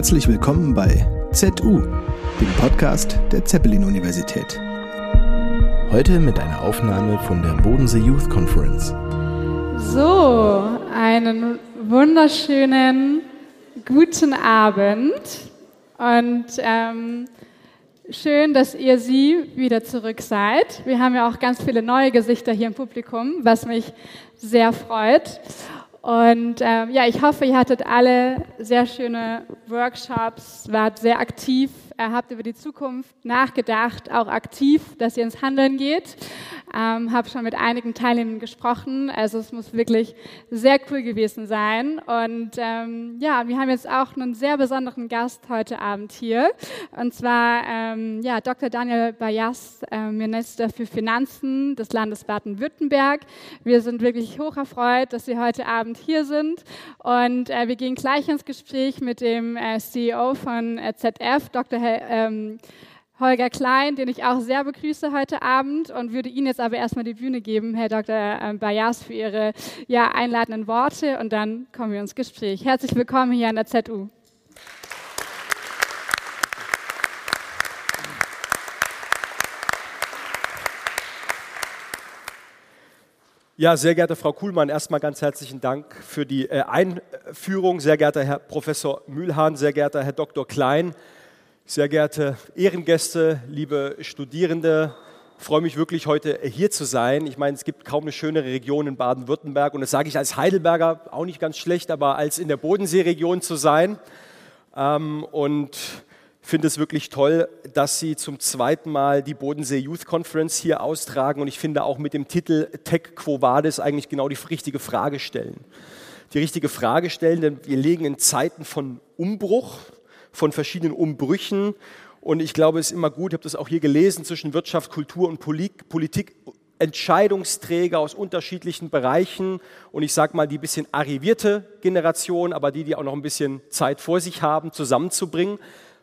Herzlich willkommen bei ZU, dem Podcast der Zeppelin-Universität. Heute mit einer Aufnahme von der Bodensee Youth Conference. So, einen wunderschönen guten Abend und ähm, schön, dass ihr Sie wieder zurück seid. Wir haben ja auch ganz viele neue Gesichter hier im Publikum, was mich sehr freut. Und ähm, ja, ich hoffe, ihr hattet alle sehr schöne Workshops, wart sehr aktiv habt über die Zukunft nachgedacht, auch aktiv, dass ihr ins Handeln geht. Ähm, habe schon mit einigen Teilnehmern gesprochen. Also es muss wirklich sehr cool gewesen sein. Und ähm, ja, wir haben jetzt auch einen sehr besonderen Gast heute Abend hier. Und zwar ähm, ja, Dr. Daniel Bayas, äh, Minister für Finanzen des Landes Baden-Württemberg. Wir sind wirklich hoch erfreut, dass Sie heute Abend hier sind. Und äh, wir gehen gleich ins Gespräch mit dem äh, CEO von äh, ZF, Dr. Ähm, Holger Klein, den ich auch sehr begrüße heute Abend und würde Ihnen jetzt aber erstmal die Bühne geben, Herr Dr. Ähm, Bayas, für Ihre ja, einladenden Worte und dann kommen wir ins Gespräch. Herzlich willkommen hier an der ZU. Ja, sehr geehrte Frau Kuhlmann, erstmal ganz herzlichen Dank für die äh, Einführung. Sehr geehrter Herr Professor Mühlhahn, sehr geehrter Herr Dr. Klein, sehr geehrte Ehrengäste, liebe Studierende, ich freue mich wirklich heute hier zu sein. Ich meine, es gibt kaum eine schönere Region in Baden-Württemberg und das sage ich als Heidelberger auch nicht ganz schlecht, aber als in der Bodenseeregion zu sein. Ähm, und finde es wirklich toll, dass Sie zum zweiten Mal die Bodensee Youth Conference hier austragen und ich finde auch mit dem Titel Tech Quo Vadis eigentlich genau die richtige Frage stellen. Die richtige Frage stellen, denn wir legen in Zeiten von Umbruch, von verschiedenen Umbrüchen. Und ich glaube, es ist immer gut, ich habe das auch hier gelesen, zwischen Wirtschaft, Kultur und Politik, Entscheidungsträger aus unterschiedlichen Bereichen und ich sage mal die bisschen arrivierte Generation, aber die, die auch noch ein bisschen Zeit vor sich haben, zusammenzubringen.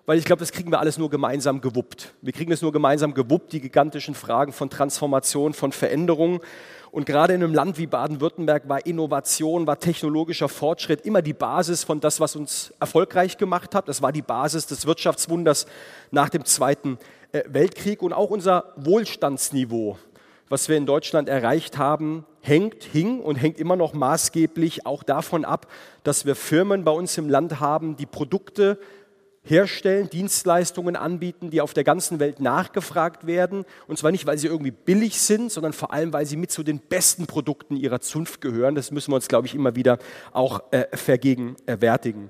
Weil ich glaube, das kriegen wir alles nur gemeinsam gewuppt. Wir kriegen es nur gemeinsam gewuppt, die gigantischen Fragen von Transformation, von Veränderung. Und gerade in einem Land wie Baden-Württemberg war Innovation, war technologischer Fortschritt immer die Basis von das, was uns erfolgreich gemacht hat. Das war die Basis des Wirtschaftswunders nach dem Zweiten äh, Weltkrieg und auch unser Wohlstandsniveau, was wir in Deutschland erreicht haben, hängt, hing und hängt immer noch maßgeblich auch davon ab, dass wir Firmen bei uns im Land haben, die Produkte herstellen, Dienstleistungen anbieten, die auf der ganzen Welt nachgefragt werden. Und zwar nicht, weil sie irgendwie billig sind, sondern vor allem, weil sie mit zu den besten Produkten ihrer Zunft gehören. Das müssen wir uns, glaube ich, immer wieder auch äh, vergegenwärtigen.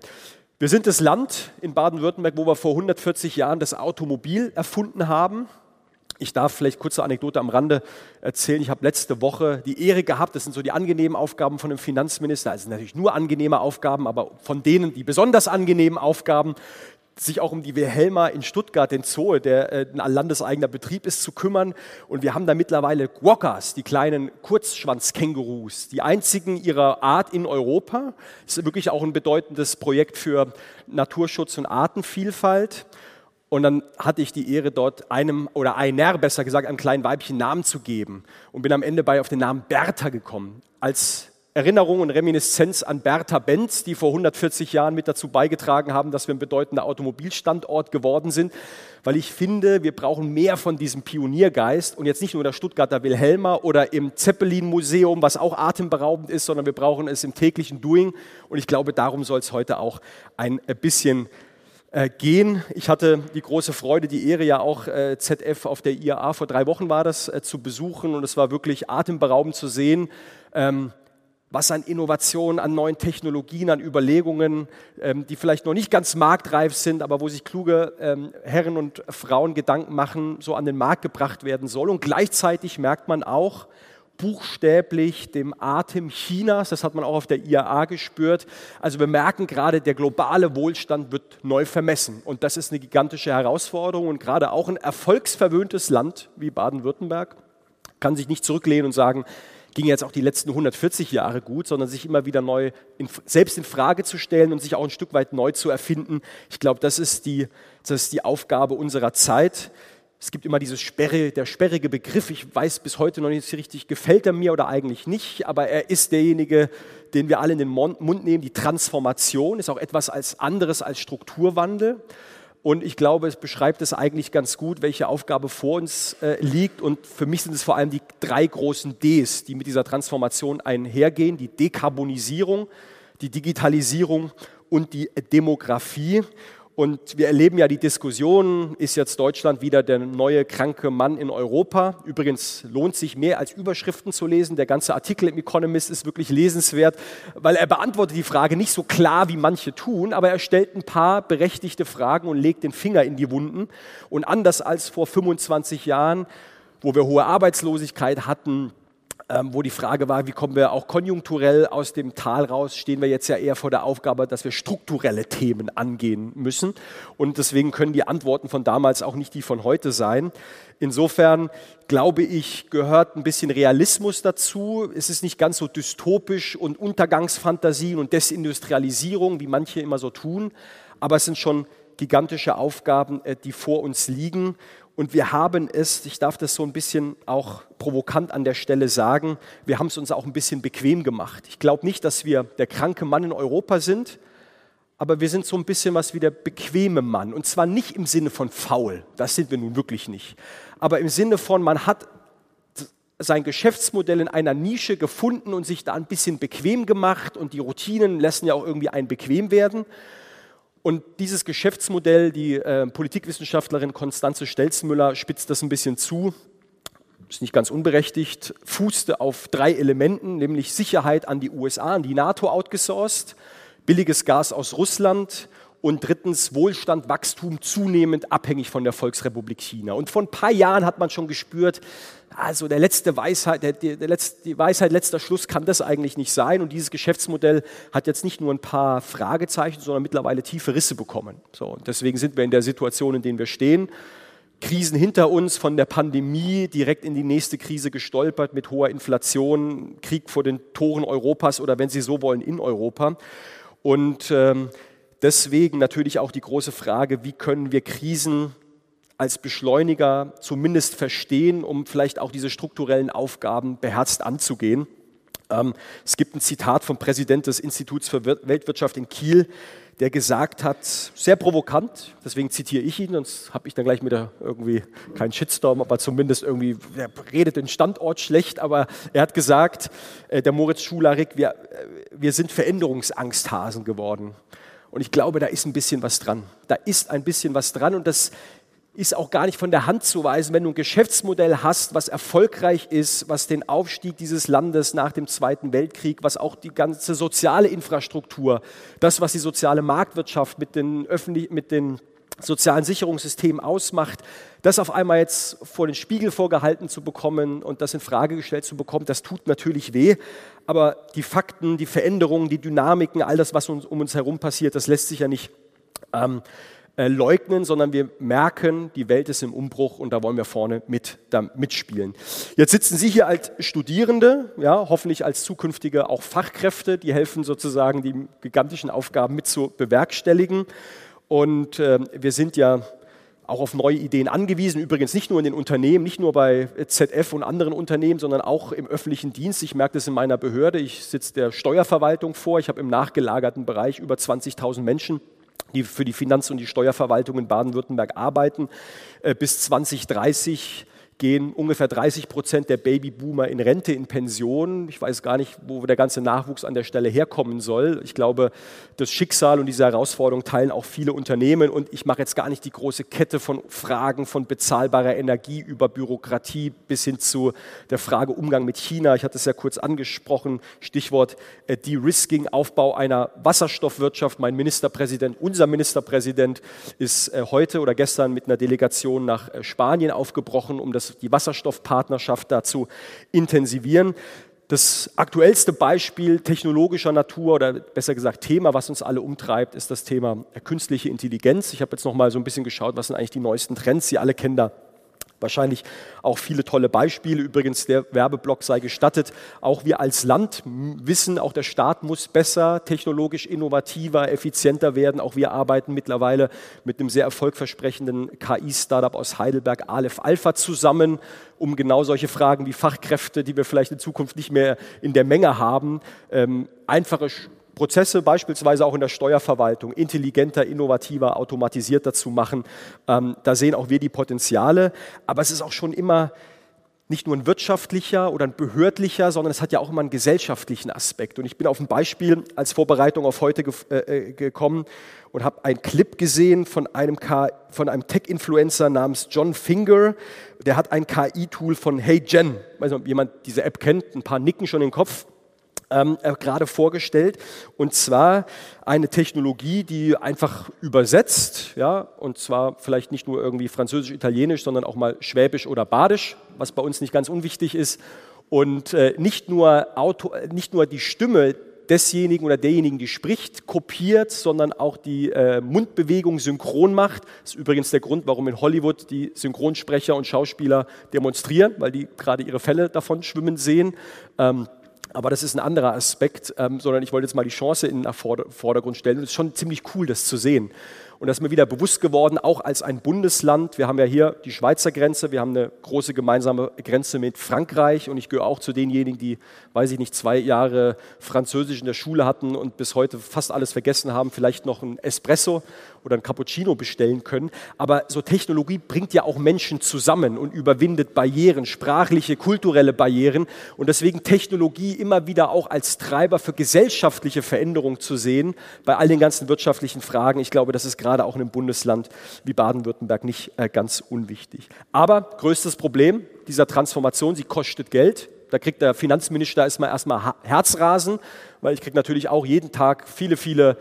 Wir sind das Land in Baden-Württemberg, wo wir vor 140 Jahren das Automobil erfunden haben. Ich darf vielleicht kurze Anekdote am Rande erzählen. Ich habe letzte Woche die Ehre gehabt, das sind so die angenehmen Aufgaben von dem Finanzminister, also natürlich nur angenehme Aufgaben, aber von denen die besonders angenehmen Aufgaben, sich auch um die Wilhelma in Stuttgart, den Zoo, der äh, ein landeseigener Betrieb ist, zu kümmern. Und wir haben da mittlerweile Guaccas, die kleinen Kurzschwanzkängurus, die einzigen ihrer Art in Europa. Das ist wirklich auch ein bedeutendes Projekt für Naturschutz und Artenvielfalt. Und dann hatte ich die Ehre, dort einem oder einer, besser gesagt, einem kleinen Weibchen Namen zu geben und bin am Ende bei auf den Namen Bertha gekommen. Als Erinnerung und Reminiszenz an Bertha Benz, die vor 140 Jahren mit dazu beigetragen haben, dass wir ein bedeutender Automobilstandort geworden sind, weil ich finde, wir brauchen mehr von diesem Pioniergeist und jetzt nicht nur in der Stuttgarter Wilhelma oder im Zeppelin-Museum, was auch atemberaubend ist, sondern wir brauchen es im täglichen Doing. Und ich glaube, darum soll es heute auch ein bisschen äh, gehen. Ich hatte die große Freude, die Ehre ja auch äh, ZF auf der IAA vor drei Wochen war das äh, zu besuchen. Und es war wirklich atemberaubend zu sehen, ähm, was an Innovationen, an neuen Technologien, an Überlegungen, ähm, die vielleicht noch nicht ganz marktreif sind, aber wo sich kluge ähm, Herren und Frauen Gedanken machen, so an den Markt gebracht werden soll. Und gleichzeitig merkt man auch buchstäblich dem Atem Chinas, das hat man auch auf der IAA gespürt. Also wir merken gerade, der globale Wohlstand wird neu vermessen. Und das ist eine gigantische Herausforderung. Und gerade auch ein erfolgsverwöhntes Land wie Baden-Württemberg kann sich nicht zurücklehnen und sagen, ging jetzt auch die letzten 140 Jahre gut, sondern sich immer wieder neu in, selbst in Frage zu stellen und sich auch ein Stück weit neu zu erfinden. Ich glaube, das ist die, das ist die Aufgabe unserer Zeit. Es gibt immer dieses Sperre, der sperrige Begriff. Ich weiß bis heute noch nicht richtig, gefällt er mir oder eigentlich nicht, aber er ist derjenige, den wir alle in den Mund nehmen. Die Transformation ist auch etwas als anderes als Strukturwandel. Und ich glaube, es beschreibt es eigentlich ganz gut, welche Aufgabe vor uns äh, liegt. Und für mich sind es vor allem die drei großen Ds, die mit dieser Transformation einhergehen. Die Dekarbonisierung, die Digitalisierung und die Demografie. Und wir erleben ja die Diskussion, ist jetzt Deutschland wieder der neue kranke Mann in Europa? Übrigens lohnt sich mehr als Überschriften zu lesen. Der ganze Artikel im Economist ist wirklich lesenswert, weil er beantwortet die Frage nicht so klar, wie manche tun, aber er stellt ein paar berechtigte Fragen und legt den Finger in die Wunden. Und anders als vor 25 Jahren, wo wir hohe Arbeitslosigkeit hatten, ähm, wo die Frage war, wie kommen wir auch konjunkturell aus dem Tal raus, stehen wir jetzt ja eher vor der Aufgabe, dass wir strukturelle Themen angehen müssen. Und deswegen können die Antworten von damals auch nicht die von heute sein. Insofern glaube ich, gehört ein bisschen Realismus dazu. Es ist nicht ganz so dystopisch und Untergangsfantasien und Desindustrialisierung, wie manche immer so tun, aber es sind schon gigantische Aufgaben, äh, die vor uns liegen. Und wir haben es, ich darf das so ein bisschen auch provokant an der Stelle sagen, wir haben es uns auch ein bisschen bequem gemacht. Ich glaube nicht, dass wir der kranke Mann in Europa sind, aber wir sind so ein bisschen was wie der bequeme Mann. Und zwar nicht im Sinne von faul, das sind wir nun wirklich nicht, aber im Sinne von, man hat sein Geschäftsmodell in einer Nische gefunden und sich da ein bisschen bequem gemacht und die Routinen lassen ja auch irgendwie einen bequem werden. Und dieses Geschäftsmodell, die äh, Politikwissenschaftlerin Konstanze Stelzmüller spitzt das ein bisschen zu, ist nicht ganz unberechtigt, fußte auf drei Elementen, nämlich Sicherheit an die USA, an die NATO outgesourced, billiges Gas aus Russland und drittens Wohlstand, Wachstum zunehmend abhängig von der Volksrepublik China. Und vor ein paar Jahren hat man schon gespürt, also der letzte Weisheit, der, der, der letzte, die Weisheit letzter Schluss kann das eigentlich nicht sein. Und dieses Geschäftsmodell hat jetzt nicht nur ein paar Fragezeichen, sondern mittlerweile tiefe Risse bekommen. So, und deswegen sind wir in der Situation, in der wir stehen. Krisen hinter uns, von der Pandemie direkt in die nächste Krise gestolpert mit hoher Inflation, Krieg vor den Toren Europas oder wenn Sie so wollen, in Europa. Und ähm, deswegen natürlich auch die große Frage, wie können wir Krisen als Beschleuniger zumindest verstehen, um vielleicht auch diese strukturellen Aufgaben beherzt anzugehen. Ähm, es gibt ein Zitat vom Präsident des Instituts für Weltwirtschaft in Kiel, der gesagt hat, sehr provokant, deswegen zitiere ich ihn, sonst habe ich dann gleich wieder irgendwie keinen Shitstorm, aber zumindest irgendwie, er redet den Standort schlecht, aber er hat gesagt, äh, der Moritz Schularik, wir, äh, wir sind Veränderungsangsthasen geworden. Und ich glaube, da ist ein bisschen was dran. Da ist ein bisschen was dran und das ist auch gar nicht von der Hand zu weisen, wenn du ein Geschäftsmodell hast, was erfolgreich ist, was den Aufstieg dieses Landes nach dem Zweiten Weltkrieg, was auch die ganze soziale Infrastruktur, das, was die soziale Marktwirtschaft mit den, öffentlich, mit den sozialen Sicherungssystemen ausmacht, das auf einmal jetzt vor den Spiegel vorgehalten zu bekommen und das in Frage gestellt zu bekommen, das tut natürlich weh. Aber die Fakten, die Veränderungen, die Dynamiken, all das, was uns, um uns herum passiert, das lässt sich ja nicht ähm, äh, leugnen, sondern wir merken, die Welt ist im Umbruch und da wollen wir vorne mit, da mitspielen. Jetzt sitzen Sie hier als Studierende, ja, hoffentlich als zukünftige auch Fachkräfte, die helfen sozusagen, die gigantischen Aufgaben mit zu bewerkstelligen. Und äh, wir sind ja auch auf neue Ideen angewiesen. Übrigens nicht nur in den Unternehmen, nicht nur bei ZF und anderen Unternehmen, sondern auch im öffentlichen Dienst. Ich merke das in meiner Behörde. Ich sitze der Steuerverwaltung vor. Ich habe im nachgelagerten Bereich über 20.000 Menschen die für die Finanz- und die Steuerverwaltung in Baden-Württemberg arbeiten. Äh, bis 2030 gehen ungefähr 30 Prozent der Babyboomer in Rente, in Pension. Ich weiß gar nicht, wo der ganze Nachwuchs an der Stelle herkommen soll. Ich glaube, das Schicksal und diese Herausforderung teilen auch viele Unternehmen. Und ich mache jetzt gar nicht die große Kette von Fragen von bezahlbarer Energie über Bürokratie bis hin zu der Frage Umgang mit China. Ich hatte es ja kurz angesprochen. Stichwort äh, De-Risking, Aufbau einer Wasserstoffwirtschaft. Mein Ministerpräsident, unser Ministerpräsident ist äh, heute oder gestern mit einer Delegation nach äh, Spanien aufgebrochen, um das die Wasserstoffpartnerschaft dazu intensivieren. Das aktuellste Beispiel technologischer Natur oder besser gesagt Thema, was uns alle umtreibt, ist das Thema künstliche Intelligenz. Ich habe jetzt noch mal so ein bisschen geschaut, was sind eigentlich die neuesten Trends. Sie alle kennen da Wahrscheinlich auch viele tolle Beispiele. Übrigens, der Werbeblock sei gestattet. Auch wir als Land wissen, auch der Staat muss besser, technologisch innovativer, effizienter werden. Auch wir arbeiten mittlerweile mit einem sehr erfolgversprechenden KI-Startup aus Heidelberg, Aleph Alpha, zusammen, um genau solche Fragen wie Fachkräfte, die wir vielleicht in Zukunft nicht mehr in der Menge haben, ähm, einfache Prozesse beispielsweise auch in der Steuerverwaltung intelligenter, innovativer, automatisierter zu machen. Ähm, da sehen auch wir die Potenziale. Aber es ist auch schon immer nicht nur ein wirtschaftlicher oder ein behördlicher, sondern es hat ja auch immer einen gesellschaftlichen Aspekt. Und ich bin auf ein Beispiel als Vorbereitung auf heute ge äh, äh gekommen und habe einen Clip gesehen von einem, einem Tech-Influencer namens John Finger. Der hat ein KI-Tool von Hey Jen. weiß nicht, ob jemand diese App kennt, ein paar nicken schon den Kopf ähm, äh, gerade vorgestellt. Und zwar eine Technologie, die einfach übersetzt, ja, und zwar vielleicht nicht nur irgendwie Französisch, Italienisch, sondern auch mal Schwäbisch oder Badisch, was bei uns nicht ganz unwichtig ist. Und äh, nicht, nur Auto, nicht nur die Stimme desjenigen oder derjenigen, die spricht, kopiert, sondern auch die äh, Mundbewegung synchron macht. Das ist übrigens der Grund, warum in Hollywood die Synchronsprecher und Schauspieler demonstrieren, weil die gerade ihre Fälle davon schwimmen sehen. Ähm, aber das ist ein anderer Aspekt, ähm, sondern ich wollte jetzt mal die Chance in den Vordergrund stellen. Und es ist schon ziemlich cool, das zu sehen. Und das ist mir wieder bewusst geworden, auch als ein Bundesland. Wir haben ja hier die Schweizer Grenze, wir haben eine große gemeinsame Grenze mit Frankreich und ich gehöre auch zu denjenigen, die, weiß ich nicht, zwei Jahre Französisch in der Schule hatten und bis heute fast alles vergessen haben, vielleicht noch ein Espresso oder ein Cappuccino bestellen können. Aber so Technologie bringt ja auch Menschen zusammen und überwindet Barrieren, sprachliche, kulturelle Barrieren. Und deswegen Technologie immer wieder auch als Treiber für gesellschaftliche Veränderung zu sehen, bei all den ganzen wirtschaftlichen Fragen. Ich glaube, das ist gerade auch in einem Bundesland wie Baden-Württemberg nicht äh, ganz unwichtig. Aber größtes Problem dieser Transformation, sie kostet Geld. Da kriegt der Finanzminister erstmal, erstmal Herzrasen, weil ich kriege natürlich auch jeden Tag viele, viele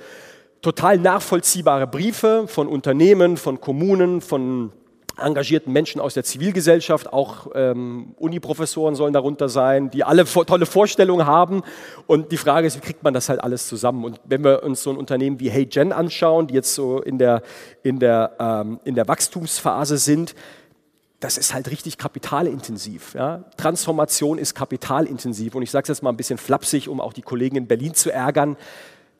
total nachvollziehbare Briefe von Unternehmen, von Kommunen, von engagierten Menschen aus der Zivilgesellschaft, auch ähm, Uniprofessoren sollen darunter sein, die alle tolle Vorstellungen haben. Und die Frage ist, wie kriegt man das halt alles zusammen? Und wenn wir uns so ein Unternehmen wie HeyGen anschauen, die jetzt so in der, in der, ähm, in der Wachstumsphase sind, das ist halt richtig kapitalintensiv. Ja? Transformation ist kapitalintensiv. Und ich sage es jetzt mal ein bisschen flapsig, um auch die Kollegen in Berlin zu ärgern.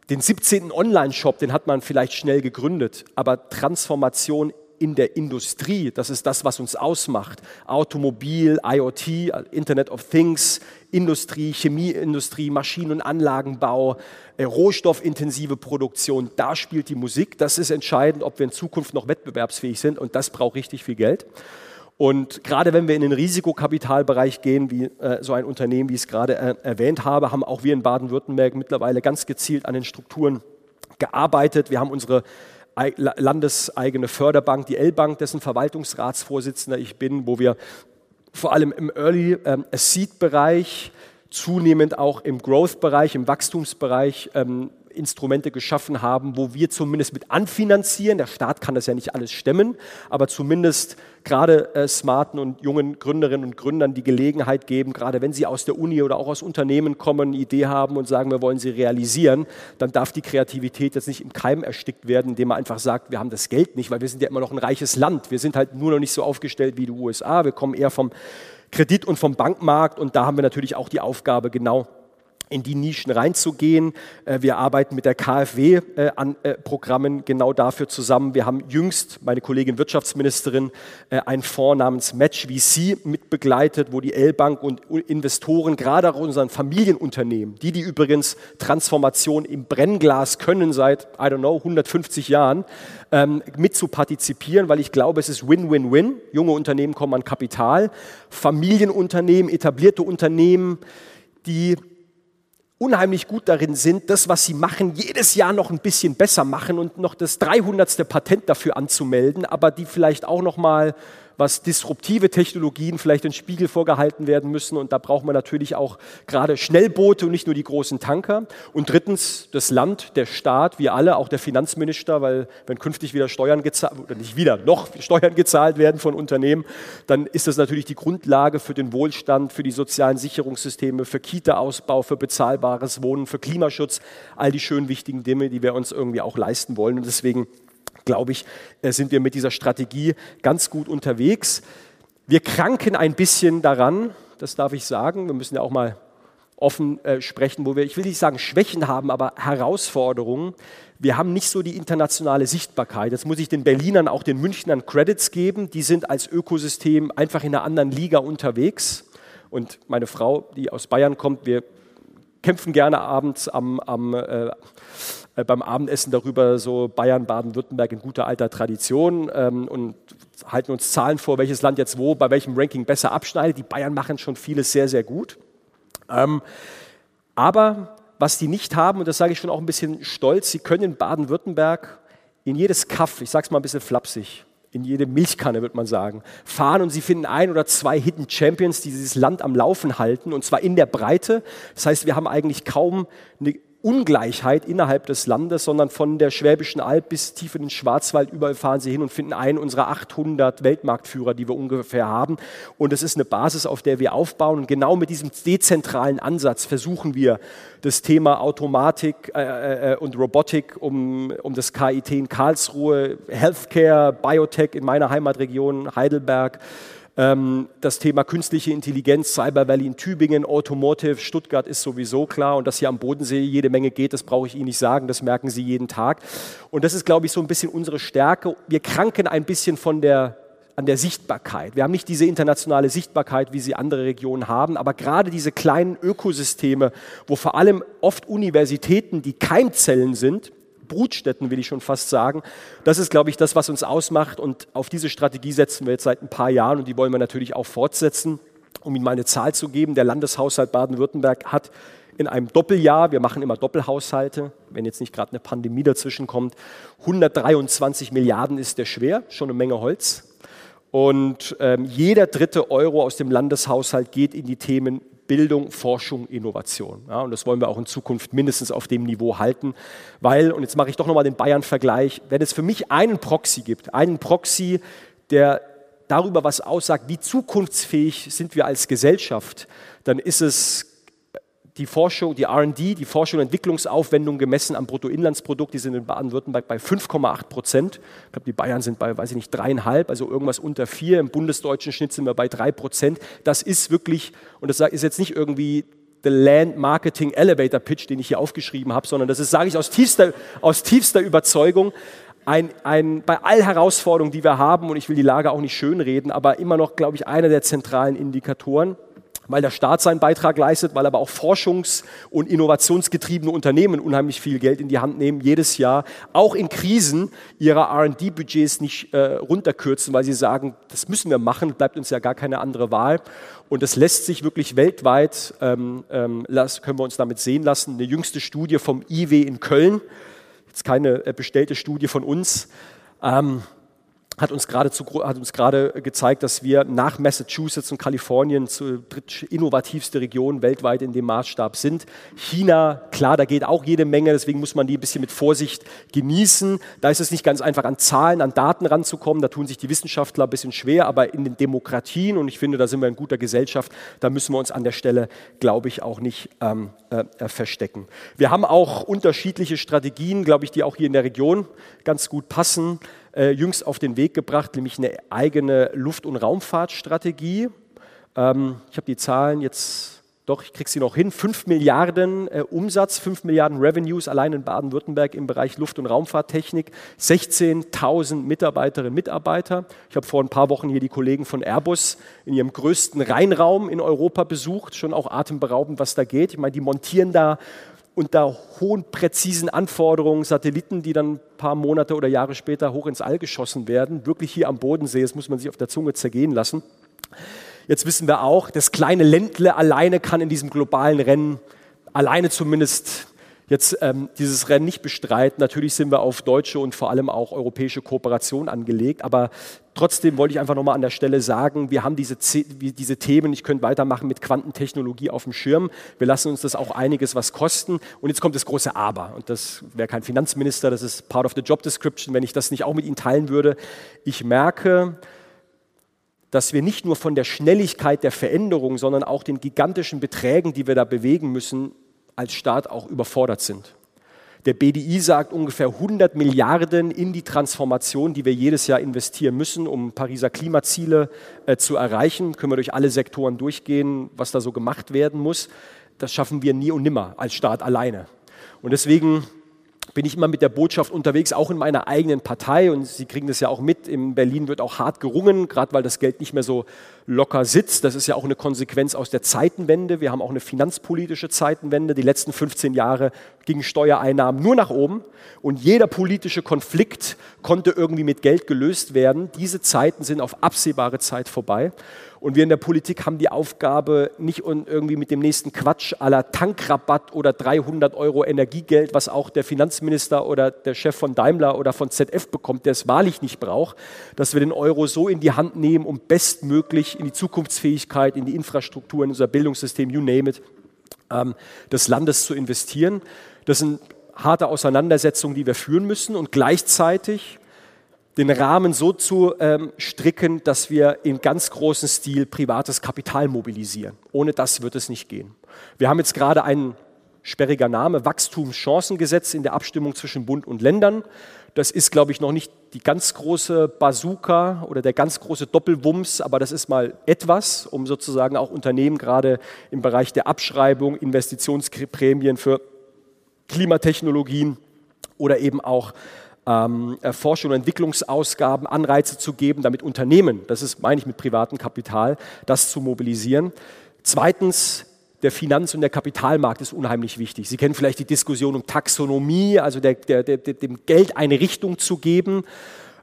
Den 17. Online-Shop, den hat man vielleicht schnell gegründet, aber Transformation in der Industrie. Das ist das, was uns ausmacht. Automobil, IoT, Internet of Things, Industrie, Chemieindustrie, Maschinen- und Anlagenbau, äh, rohstoffintensive Produktion. Da spielt die Musik. Das ist entscheidend, ob wir in Zukunft noch wettbewerbsfähig sind. Und das braucht richtig viel Geld. Und gerade wenn wir in den Risikokapitalbereich gehen, wie äh, so ein Unternehmen, wie ich es gerade äh, erwähnt habe, haben auch wir in Baden-Württemberg mittlerweile ganz gezielt an den Strukturen gearbeitet. Wir haben unsere landeseigene Förderbank, die L-Bank, dessen Verwaltungsratsvorsitzender ich bin, wo wir vor allem im Early ähm, Seed-Bereich, zunehmend auch im Growth-Bereich, im Wachstumsbereich ähm, Instrumente geschaffen haben, wo wir zumindest mit anfinanzieren. Der Staat kann das ja nicht alles stemmen, aber zumindest gerade äh, smarten und jungen Gründerinnen und Gründern die Gelegenheit geben, gerade wenn sie aus der Uni oder auch aus Unternehmen kommen, eine Idee haben und sagen, wir wollen sie realisieren, dann darf die Kreativität jetzt nicht im Keim erstickt werden, indem man einfach sagt, wir haben das Geld nicht, weil wir sind ja immer noch ein reiches Land. Wir sind halt nur noch nicht so aufgestellt wie die USA. Wir kommen eher vom Kredit- und vom Bankmarkt und da haben wir natürlich auch die Aufgabe, genau in die Nischen reinzugehen. Äh, wir arbeiten mit der KfW äh, an äh, Programmen genau dafür zusammen. Wir haben jüngst, meine Kollegin Wirtschaftsministerin, einen Fonds namens Match VC mitbegleitet, wo die L-Bank und Investoren, gerade auch unseren Familienunternehmen, die die übrigens Transformation im Brennglas können seit, I don't know, 150 Jahren, ähm, mit zu partizipieren, weil ich glaube, es ist Win-Win-Win. Junge Unternehmen kommen an Kapital, Familienunternehmen, etablierte Unternehmen, die unheimlich gut darin sind, das, was sie machen, jedes Jahr noch ein bisschen besser machen und noch das 300. Patent dafür anzumelden, aber die vielleicht auch noch mal was disruptive Technologien vielleicht den Spiegel vorgehalten werden müssen. Und da braucht man natürlich auch gerade Schnellboote und nicht nur die großen Tanker. Und drittens das Land, der Staat, wir alle, auch der Finanzminister, weil wenn künftig wieder Steuern gezahlt, oder nicht wieder, noch Steuern gezahlt werden von Unternehmen, dann ist das natürlich die Grundlage für den Wohlstand, für die sozialen Sicherungssysteme, für Kita-Ausbau, für bezahlbares Wohnen, für Klimaschutz, all die schön wichtigen Dinge, die wir uns irgendwie auch leisten wollen. Und deswegen glaube ich, äh, sind wir mit dieser Strategie ganz gut unterwegs. Wir kranken ein bisschen daran, das darf ich sagen. Wir müssen ja auch mal offen äh, sprechen, wo wir, ich will nicht sagen Schwächen haben, aber Herausforderungen. Wir haben nicht so die internationale Sichtbarkeit. Jetzt muss ich den Berlinern, auch den Münchnern Credits geben. Die sind als Ökosystem einfach in einer anderen Liga unterwegs. Und meine Frau, die aus Bayern kommt, wir kämpfen gerne abends am, am, äh, beim Abendessen darüber, so Bayern, Baden-Württemberg in guter alter Tradition ähm, und halten uns Zahlen vor, welches Land jetzt wo, bei welchem Ranking besser abschneidet. Die Bayern machen schon vieles sehr, sehr gut. Ähm, aber was die nicht haben, und das sage ich schon auch ein bisschen stolz, sie können in Baden-Württemberg in jedes Kaff, ich sage es mal ein bisschen flapsig, in jede Milchkanne, würde man sagen, fahren und sie finden ein oder zwei Hidden Champions, die dieses Land am Laufen halten und zwar in der Breite. Das heißt, wir haben eigentlich kaum eine Ungleichheit innerhalb des Landes, sondern von der Schwäbischen Alb bis tief in den Schwarzwald, überall fahren sie hin und finden einen unserer 800 Weltmarktführer, die wir ungefähr haben. Und das ist eine Basis, auf der wir aufbauen. Und genau mit diesem dezentralen Ansatz versuchen wir, das Thema Automatik äh, äh, und Robotik um, um das KIT in Karlsruhe, Healthcare, Biotech in meiner Heimatregion Heidelberg, das Thema künstliche Intelligenz, Cyber Valley in Tübingen, Automotive, Stuttgart ist sowieso klar und dass hier am Bodensee jede Menge geht, das brauche ich Ihnen nicht sagen, das merken Sie jeden Tag. Und das ist, glaube ich, so ein bisschen unsere Stärke. Wir kranken ein bisschen von der an der Sichtbarkeit. Wir haben nicht diese internationale Sichtbarkeit, wie sie andere Regionen haben, aber gerade diese kleinen Ökosysteme, wo vor allem oft Universitäten die Keimzellen sind, Brutstätten, will ich schon fast sagen. Das ist, glaube ich, das, was uns ausmacht. Und auf diese Strategie setzen wir jetzt seit ein paar Jahren und die wollen wir natürlich auch fortsetzen. Um Ihnen mal eine Zahl zu geben, der Landeshaushalt Baden-Württemberg hat in einem Doppeljahr, wir machen immer Doppelhaushalte, wenn jetzt nicht gerade eine Pandemie dazwischen kommt, 123 Milliarden ist der schwer, schon eine Menge Holz. Und ähm, jeder dritte Euro aus dem Landeshaushalt geht in die Themen Bildung, Forschung, Innovation. Ja, und das wollen wir auch in Zukunft mindestens auf dem Niveau halten, weil, und jetzt mache ich doch nochmal den Bayern-Vergleich, wenn es für mich einen Proxy gibt, einen Proxy, der darüber was aussagt, wie zukunftsfähig sind wir als Gesellschaft, dann ist es die Forschung, die RD, die Forschung und Entwicklungsaufwendung gemessen am Bruttoinlandsprodukt, die sind in Baden-Württemberg bei 5,8 Prozent. Ich glaube, die Bayern sind bei, weiß ich nicht, dreieinhalb, also irgendwas unter vier. Im bundesdeutschen Schnitt sind wir bei drei Prozent. Das ist wirklich, und das ist jetzt nicht irgendwie the Land Marketing Elevator Pitch, den ich hier aufgeschrieben habe, sondern das ist, sage ich aus tiefster, aus tiefster Überzeugung, ein, ein, bei all Herausforderungen, die wir haben, und ich will die Lage auch nicht schönreden, aber immer noch, glaube ich, einer der zentralen Indikatoren weil der Staat seinen Beitrag leistet, weil aber auch forschungs- und innovationsgetriebene Unternehmen unheimlich viel Geld in die Hand nehmen, jedes Jahr, auch in Krisen ihre RD-Budgets nicht äh, runterkürzen, weil sie sagen, das müssen wir machen, bleibt uns ja gar keine andere Wahl. Und das lässt sich wirklich weltweit, ähm, ähm, las, können wir uns damit sehen lassen. Eine jüngste Studie vom IW in Köln, jetzt keine äh, bestellte Studie von uns, ähm, hat uns gerade hat uns gerade gezeigt, dass wir nach Massachusetts und Kalifornien zur innovativste Region weltweit in dem Maßstab sind. China, klar, da geht auch jede Menge, deswegen muss man die ein bisschen mit Vorsicht genießen. Da ist es nicht ganz einfach, an Zahlen, an Daten ranzukommen. Da tun sich die Wissenschaftler ein bisschen schwer, aber in den Demokratien, und ich finde, da sind wir in guter Gesellschaft, da müssen wir uns an der Stelle, glaube ich, auch nicht ähm, äh, äh verstecken. Wir haben auch unterschiedliche Strategien, glaube ich, die auch hier in der Region ganz gut passen äh, jüngst auf den Weg gebracht, nämlich eine eigene Luft- und Raumfahrtstrategie. Ähm, ich habe die Zahlen jetzt doch, ich kriege sie noch hin. 5 Milliarden äh, Umsatz, 5 Milliarden Revenues allein in Baden-Württemberg im Bereich Luft- und Raumfahrttechnik, 16.000 Mitarbeiterinnen und Mitarbeiter. Ich habe vor ein paar Wochen hier die Kollegen von Airbus in ihrem größten Rheinraum in Europa besucht. Schon auch atemberaubend, was da geht. Ich meine, die montieren da unter hohen, präzisen Anforderungen Satelliten, die dann ein paar Monate oder Jahre später hoch ins All geschossen werden. Wirklich hier am Bodensee, das muss man sich auf der Zunge zergehen lassen. Jetzt wissen wir auch, das kleine Ländle alleine kann in diesem globalen Rennen alleine zumindest jetzt ähm, dieses Rennen nicht bestreiten. Natürlich sind wir auf deutsche und vor allem auch europäische Kooperation angelegt, aber trotzdem wollte ich einfach nochmal an der Stelle sagen, wir haben diese, diese Themen, ich könnte weitermachen mit Quantentechnologie auf dem Schirm, wir lassen uns das auch einiges was kosten und jetzt kommt das große Aber und das wäre kein Finanzminister, das ist part of the job description, wenn ich das nicht auch mit Ihnen teilen würde. Ich merke, dass wir nicht nur von der Schnelligkeit der Veränderung, sondern auch den gigantischen Beträgen, die wir da bewegen müssen, als Staat auch überfordert sind. Der BDI sagt ungefähr 100 Milliarden in die Transformation, die wir jedes Jahr investieren müssen, um Pariser Klimaziele äh, zu erreichen. Können wir durch alle Sektoren durchgehen, was da so gemacht werden muss. Das schaffen wir nie und nimmer als Staat alleine. Und deswegen bin ich immer mit der Botschaft unterwegs, auch in meiner eigenen Partei. Und Sie kriegen das ja auch mit. In Berlin wird auch hart gerungen, gerade weil das Geld nicht mehr so locker sitzt. Das ist ja auch eine Konsequenz aus der Zeitenwende. Wir haben auch eine finanzpolitische Zeitenwende. Die letzten 15 Jahre gingen Steuereinnahmen nur nach oben und jeder politische Konflikt konnte irgendwie mit Geld gelöst werden. Diese Zeiten sind auf absehbare Zeit vorbei. Und wir in der Politik haben die Aufgabe, nicht irgendwie mit dem nächsten Quatsch aller Tankrabatt oder 300 Euro Energiegeld, was auch der Finanzminister oder der Chef von Daimler oder von ZF bekommt, der es wahrlich nicht braucht, dass wir den Euro so in die Hand nehmen, um bestmöglich in die Zukunftsfähigkeit, in die Infrastruktur, in unser Bildungssystem, you name it, ähm, des Landes zu investieren. Das sind harte Auseinandersetzungen, die wir führen müssen und gleichzeitig den Rahmen so zu ähm, stricken, dass wir in ganz großem Stil privates Kapital mobilisieren. Ohne das wird es nicht gehen. Wir haben jetzt gerade ein sperriger Name, Wachstumschancengesetz in der Abstimmung zwischen Bund und Ländern. Das ist, glaube ich, noch nicht die ganz große Bazooka oder der ganz große Doppelwumms, aber das ist mal etwas, um sozusagen auch Unternehmen gerade im Bereich der Abschreibung, Investitionsprämien für Klimatechnologien oder eben auch ähm, äh, Forschung und Entwicklungsausgaben Anreize zu geben, damit Unternehmen, das ist, meine ich mit privatem Kapital, das zu mobilisieren. Zweitens, der Finanz- und der Kapitalmarkt ist unheimlich wichtig. Sie kennen vielleicht die Diskussion um Taxonomie, also der, der, der, dem Geld eine Richtung zu geben.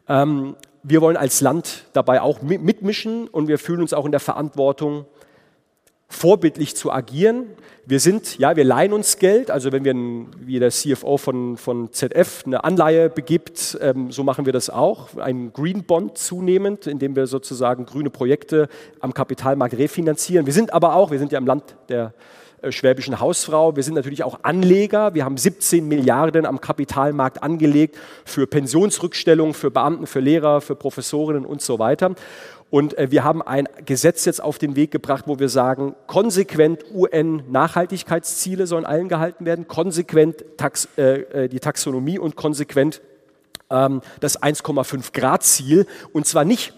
Ähm, wir wollen als Land dabei auch mitmischen und wir fühlen uns auch in der Verantwortung, vorbildlich zu agieren. Wir sind, ja, wir leihen uns Geld, also wenn wir, wie der CFO von, von ZF eine Anleihe begibt, ähm, so machen wir das auch, ein Green Bond zunehmend, indem wir sozusagen grüne Projekte am Kapitalmarkt refinanzieren. Wir sind aber auch, wir sind ja im Land der äh, schwäbischen Hausfrau. Wir sind natürlich auch Anleger. Wir haben 17 Milliarden am Kapitalmarkt angelegt für Pensionsrückstellungen, für Beamten, für Lehrer, für Professorinnen und so weiter. Und äh, wir haben ein Gesetz jetzt auf den Weg gebracht, wo wir sagen, konsequent UN-Nachhaltigkeitsziele sollen allen gehalten werden, konsequent Tax, äh, äh die Taxonomie und konsequent ähm, das 1,5 Grad Ziel. Und zwar nicht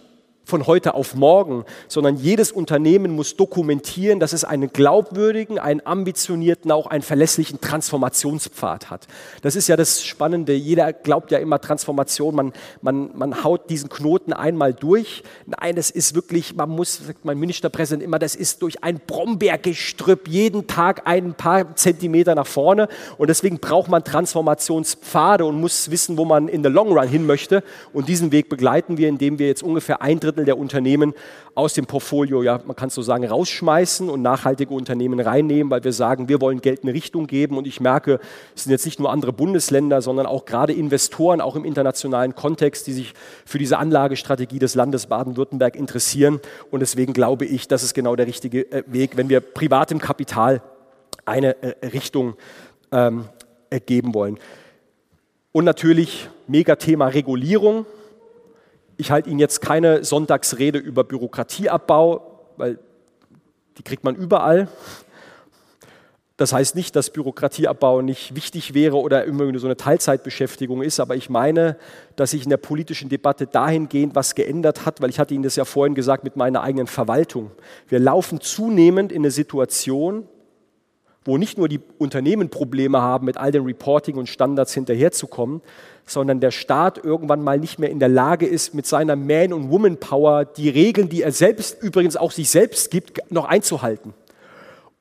von heute auf morgen, sondern jedes Unternehmen muss dokumentieren, dass es einen glaubwürdigen, einen ambitionierten, auch einen verlässlichen Transformationspfad hat. Das ist ja das Spannende. Jeder glaubt ja immer Transformation, man, man, man haut diesen Knoten einmal durch. Nein, das ist wirklich, man muss, sagt mein Ministerpräsident immer, das ist durch ein Brombeergestrüpp jeden Tag ein paar Zentimeter nach vorne. Und deswegen braucht man Transformationspfade und muss wissen, wo man in the long run hin möchte. Und diesen Weg begleiten wir, indem wir jetzt ungefähr ein Drittel Drittel der Unternehmen aus dem Portfolio, ja, man kann es so sagen, rausschmeißen und nachhaltige Unternehmen reinnehmen, weil wir sagen, wir wollen Geld eine Richtung geben. Und ich merke, es sind jetzt nicht nur andere Bundesländer, sondern auch gerade Investoren, auch im internationalen Kontext, die sich für diese Anlagestrategie des Landes Baden-Württemberg interessieren. Und deswegen glaube ich, das ist genau der richtige äh, Weg, wenn wir privatem Kapital eine äh, Richtung ähm, geben wollen. Und natürlich Megathema Regulierung. Ich halte Ihnen jetzt keine Sonntagsrede über Bürokratieabbau, weil die kriegt man überall. Das heißt nicht, dass Bürokratieabbau nicht wichtig wäre oder immer so eine Teilzeitbeschäftigung ist, aber ich meine, dass sich in der politischen Debatte dahingehend was geändert hat, weil ich hatte Ihnen das ja vorhin gesagt mit meiner eigenen Verwaltung. Wir laufen zunehmend in eine Situation, wo nicht nur die Unternehmen Probleme haben, mit all den Reporting und Standards hinterherzukommen, sondern der Staat irgendwann mal nicht mehr in der Lage ist, mit seiner Man- und Woman-Power die Regeln, die er selbst übrigens auch sich selbst gibt, noch einzuhalten.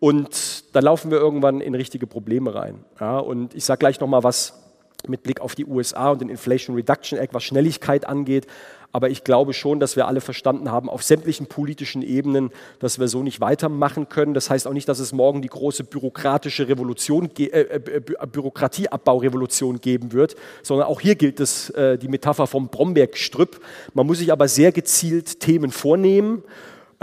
Und da laufen wir irgendwann in richtige Probleme rein. Ja, und ich sage gleich noch mal was mit Blick auf die USA und den Inflation Reduction Act, was Schnelligkeit angeht. Aber ich glaube schon, dass wir alle verstanden haben, auf sämtlichen politischen Ebenen, dass wir so nicht weitermachen können. Das heißt auch nicht, dass es morgen die große bürokratische Revolution, äh, äh, äh Bürokratieabbaurevolution geben wird, sondern auch hier gilt es, äh, die Metapher vom Brombeergestrüpp. Man muss sich aber sehr gezielt Themen vornehmen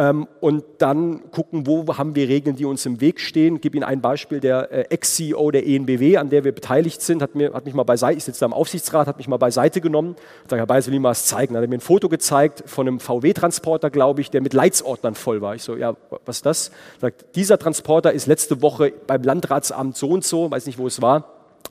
ähm, und dann gucken, wo haben wir Regeln, die uns im Weg stehen. Ich gebe Ihnen ein Beispiel, der äh, Ex-CEO der ENBW, an der wir beteiligt sind, hat, mir, hat mich mal beiseite, ich sitze da im Aufsichtsrat, hat mich mal beiseite genommen, und sagt, Herr Beis, will ich mal was zeigen. Dann hat er mir ein Foto gezeigt von einem VW-Transporter, glaube ich, der mit Leitsordnern voll war. Ich so, ja, was ist das? Er sagt, dieser Transporter ist letzte Woche beim Landratsamt so und so, weiß nicht, wo es war,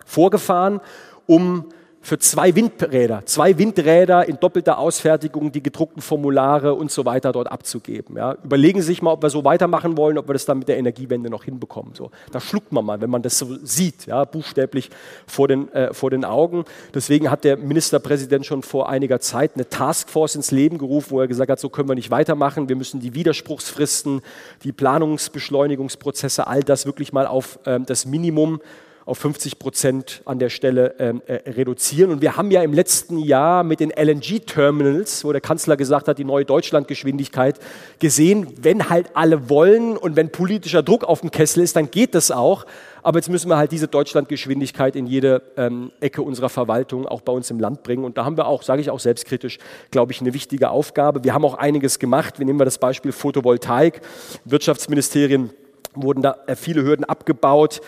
vorgefahren, um für zwei Windräder, zwei Windräder in doppelter Ausfertigung die gedruckten Formulare und so weiter dort abzugeben. Ja. Überlegen Sie sich mal, ob wir so weitermachen wollen, ob wir das dann mit der Energiewende noch hinbekommen. So, da schluckt man mal, wenn man das so sieht, ja, buchstäblich vor den, äh, vor den Augen. Deswegen hat der Ministerpräsident schon vor einiger Zeit eine Taskforce ins Leben gerufen, wo er gesagt hat, so können wir nicht weitermachen. Wir müssen die Widerspruchsfristen, die Planungsbeschleunigungsprozesse, all das wirklich mal auf ähm, das Minimum auf 50 Prozent an der Stelle ähm, äh, reduzieren. Und wir haben ja im letzten Jahr mit den LNG-Terminals, wo der Kanzler gesagt hat, die neue Deutschlandgeschwindigkeit, gesehen, wenn halt alle wollen und wenn politischer Druck auf dem Kessel ist, dann geht das auch. Aber jetzt müssen wir halt diese Deutschlandgeschwindigkeit in jede ähm, Ecke unserer Verwaltung auch bei uns im Land bringen. Und da haben wir auch, sage ich auch selbstkritisch, glaube ich, eine wichtige Aufgabe. Wir haben auch einiges gemacht. Wir nehmen wir das Beispiel Photovoltaik. Wirtschaftsministerien wurden da äh, viele Hürden abgebaut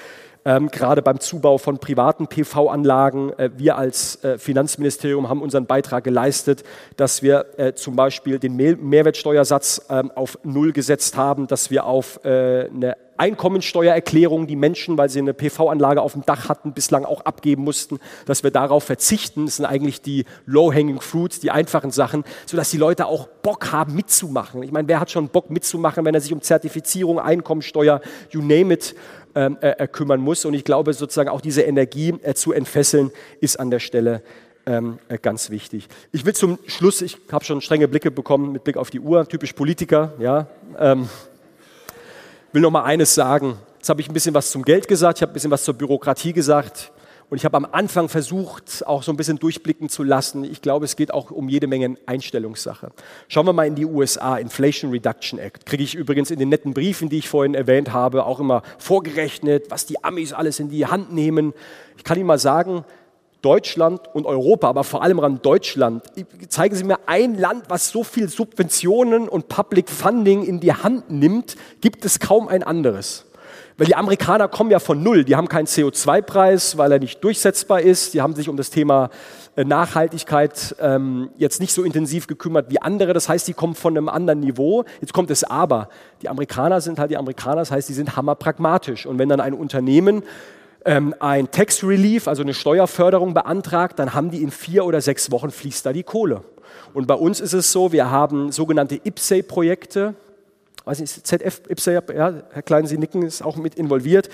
ähm, gerade beim Zubau von privaten PV-Anlagen. Äh, wir als äh, Finanzministerium haben unseren Beitrag geleistet, dass wir äh, zum Beispiel den Mehr Mehrwertsteuersatz ähm, auf Null gesetzt haben, dass wir auf äh, eine Einkommensteuererklärung, die Menschen, weil sie eine PV-Anlage auf dem Dach hatten, bislang auch abgeben mussten, dass wir darauf verzichten. Das sind eigentlich die low-hanging fruits, die einfachen Sachen, sodass die Leute auch Bock haben mitzumachen. Ich meine, wer hat schon Bock mitzumachen, wenn er sich um Zertifizierung, Einkommensteuer, you name it, äh, äh, kümmern muss. Und ich glaube, sozusagen auch diese Energie äh, zu entfesseln, ist an der Stelle ähm, äh, ganz wichtig. Ich will zum Schluss, ich habe schon strenge Blicke bekommen mit Blick auf die Uhr, typisch Politiker, ja. Ähm, will noch mal eines sagen. Jetzt habe ich ein bisschen was zum Geld gesagt, ich habe ein bisschen was zur Bürokratie gesagt. Und ich habe am Anfang versucht, auch so ein bisschen durchblicken zu lassen. Ich glaube, es geht auch um jede Menge Einstellungssache. Schauen wir mal in die USA, Inflation Reduction Act. Kriege ich übrigens in den netten Briefen, die ich vorhin erwähnt habe, auch immer vorgerechnet, was die Amis alles in die Hand nehmen. Ich kann Ihnen mal sagen, Deutschland und Europa, aber vor allem an Deutschland. Zeigen Sie mir ein Land, was so viel Subventionen und Public Funding in die Hand nimmt, gibt es kaum ein anderes. Weil die Amerikaner kommen ja von Null. Die haben keinen CO2-Preis, weil er nicht durchsetzbar ist. Die haben sich um das Thema äh, Nachhaltigkeit ähm, jetzt nicht so intensiv gekümmert wie andere. Das heißt, die kommen von einem anderen Niveau. Jetzt kommt es aber. Die Amerikaner sind halt die Amerikaner, das heißt, die sind hammerpragmatisch. Und wenn dann ein Unternehmen ähm, ein Tax Relief, also eine Steuerförderung beantragt, dann haben die in vier oder sechs Wochen fließt da die Kohle. Und bei uns ist es so, wir haben sogenannte IPSE-Projekte, weiß ZF, ja, Herr Klein, Sie nicken, ist auch mit involviert.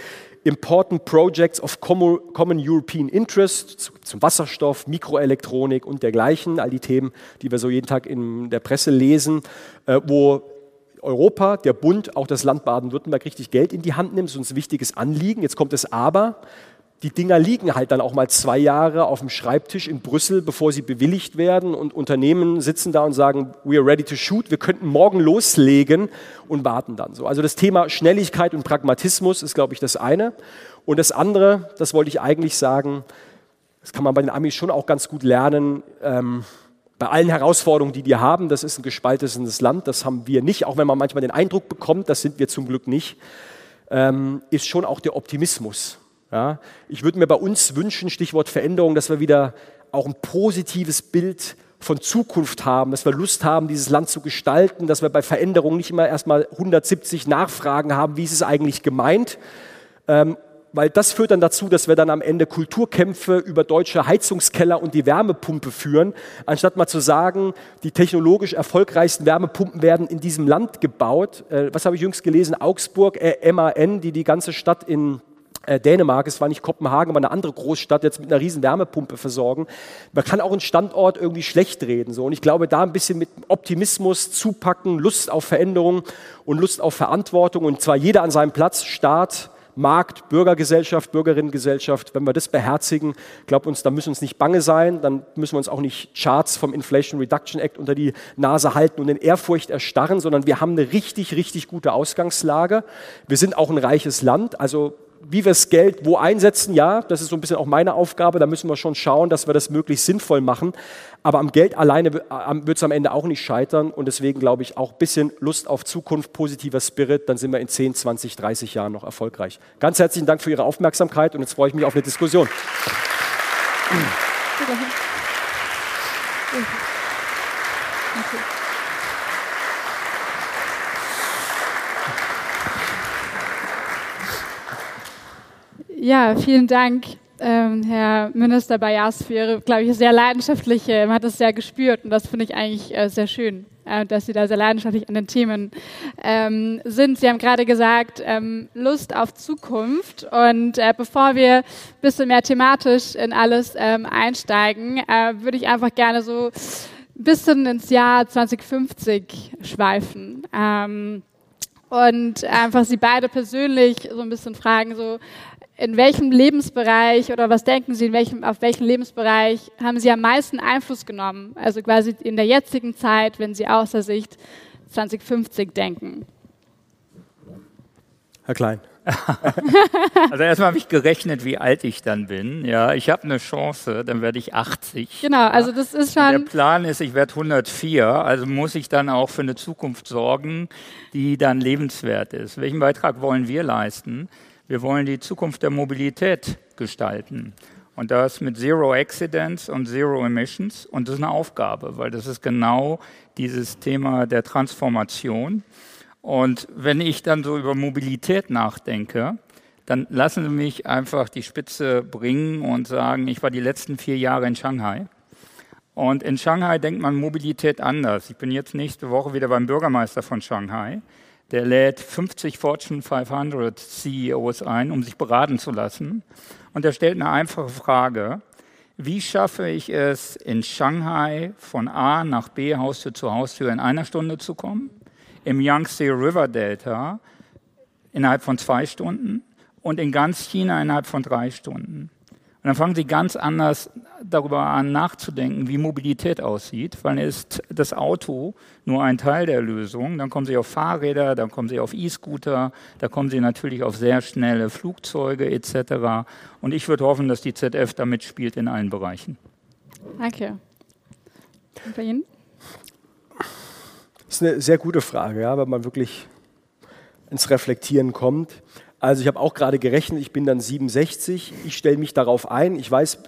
Important Projects of Common European Interest zum Wasserstoff, Mikroelektronik und dergleichen, all die Themen, die wir so jeden Tag in der Presse lesen, äh, wo Europa, der Bund, auch das Land Baden-Württemberg richtig Geld in die Hand nimmt. Das ist uns ein wichtiges Anliegen. Jetzt kommt es aber die Dinger liegen halt dann auch mal zwei Jahre auf dem Schreibtisch in Brüssel, bevor sie bewilligt werden und Unternehmen sitzen da und sagen, we are ready to shoot, wir könnten morgen loslegen und warten dann so. Also das Thema Schnelligkeit und Pragmatismus ist, glaube ich, das eine. Und das andere, das wollte ich eigentlich sagen, das kann man bei den Amis schon auch ganz gut lernen, ähm, bei allen Herausforderungen, die die haben, das ist ein gespaltenes Land, das haben wir nicht, auch wenn man manchmal den Eindruck bekommt, das sind wir zum Glück nicht, ähm, ist schon auch der Optimismus. Ja, ich würde mir bei uns wünschen, Stichwort Veränderung, dass wir wieder auch ein positives Bild von Zukunft haben, dass wir Lust haben, dieses Land zu gestalten, dass wir bei Veränderungen nicht immer erstmal 170 Nachfragen haben, wie ist es eigentlich gemeint, ähm, weil das führt dann dazu, dass wir dann am Ende Kulturkämpfe über deutsche Heizungskeller und die Wärmepumpe führen, anstatt mal zu sagen, die technologisch erfolgreichsten Wärmepumpen werden in diesem Land gebaut. Äh, was habe ich jüngst gelesen? Augsburg, äh, MAN, die die ganze Stadt in äh, Dänemark, es war nicht Kopenhagen, aber eine andere Großstadt, jetzt mit einer riesen Wärmepumpe versorgen. Man kann auch einen Standort irgendwie schlecht reden. So. Und ich glaube, da ein bisschen mit Optimismus zupacken, Lust auf Veränderung und Lust auf Verantwortung und zwar jeder an seinem Platz, Staat, Markt, Bürgergesellschaft, Bürgerinnengesellschaft, wenn wir das beherzigen, glaubt uns, da müssen uns nicht bange sein, dann müssen wir uns auch nicht Charts vom Inflation Reduction Act unter die Nase halten und in Ehrfurcht erstarren, sondern wir haben eine richtig, richtig gute Ausgangslage. Wir sind auch ein reiches Land, also wie wir das Geld wo einsetzen, ja, das ist so ein bisschen auch meine Aufgabe. Da müssen wir schon schauen, dass wir das möglichst sinnvoll machen. Aber am Geld alleine wird es am Ende auch nicht scheitern. Und deswegen glaube ich auch ein bisschen Lust auf Zukunft, positiver Spirit. Dann sind wir in 10, 20, 30 Jahren noch erfolgreich. Ganz herzlichen Dank für Ihre Aufmerksamkeit und jetzt freue ich mich auf eine Diskussion. Okay. Ja, vielen Dank ähm, Herr Minister Bayas für Ihre, glaube ich, sehr leidenschaftliche, man hat es sehr gespürt und das finde ich eigentlich äh, sehr schön, äh, dass Sie da sehr leidenschaftlich an den Themen ähm, sind. Sie haben gerade gesagt, ähm, Lust auf Zukunft und äh, bevor wir ein bisschen mehr thematisch in alles ähm, einsteigen, äh, würde ich einfach gerne so ein bisschen ins Jahr 2050 schweifen. Ähm, und einfach Sie beide persönlich so ein bisschen fragen, so in welchem Lebensbereich oder was denken Sie, in welchem, auf welchen Lebensbereich haben Sie am meisten Einfluss genommen? Also quasi in der jetzigen Zeit, wenn Sie aus der Sicht 2050 denken. Herr Klein. also erstmal habe ich gerechnet, wie alt ich dann bin. Ja, ich habe eine Chance, dann werde ich 80. Genau, also das ist schon. Der Plan ist, ich werde 104, also muss ich dann auch für eine Zukunft sorgen, die dann lebenswert ist. Welchen Beitrag wollen wir leisten? Wir wollen die Zukunft der Mobilität gestalten. Und das mit Zero Accidents und Zero Emissions. Und das ist eine Aufgabe, weil das ist genau dieses Thema der Transformation. Und wenn ich dann so über Mobilität nachdenke, dann lassen Sie mich einfach die Spitze bringen und sagen, ich war die letzten vier Jahre in Shanghai. Und in Shanghai denkt man Mobilität anders. Ich bin jetzt nächste Woche wieder beim Bürgermeister von Shanghai der lädt 50 Fortune 500 CEOs ein, um sich beraten zu lassen. Und er stellt eine einfache Frage. Wie schaffe ich es, in Shanghai von A nach B, Haustür zu Haustür, in einer Stunde zu kommen? Im Yangtze River Delta innerhalb von zwei Stunden und in ganz China innerhalb von drei Stunden. Dann fangen sie ganz anders darüber an nachzudenken, wie Mobilität aussieht, weil ist das Auto nur ein Teil der Lösung. Dann kommen sie auf Fahrräder, dann kommen sie auf E-Scooter, da kommen sie natürlich auf sehr schnelle Flugzeuge etc. Und ich würde hoffen, dass die ZF da mitspielt in allen Bereichen. Danke. Und bei Ihnen? Das ist eine sehr gute Frage, ja, wenn man wirklich ins Reflektieren kommt. Also ich habe auch gerade gerechnet, ich bin dann 67, ich stelle mich darauf ein. Ich weiß,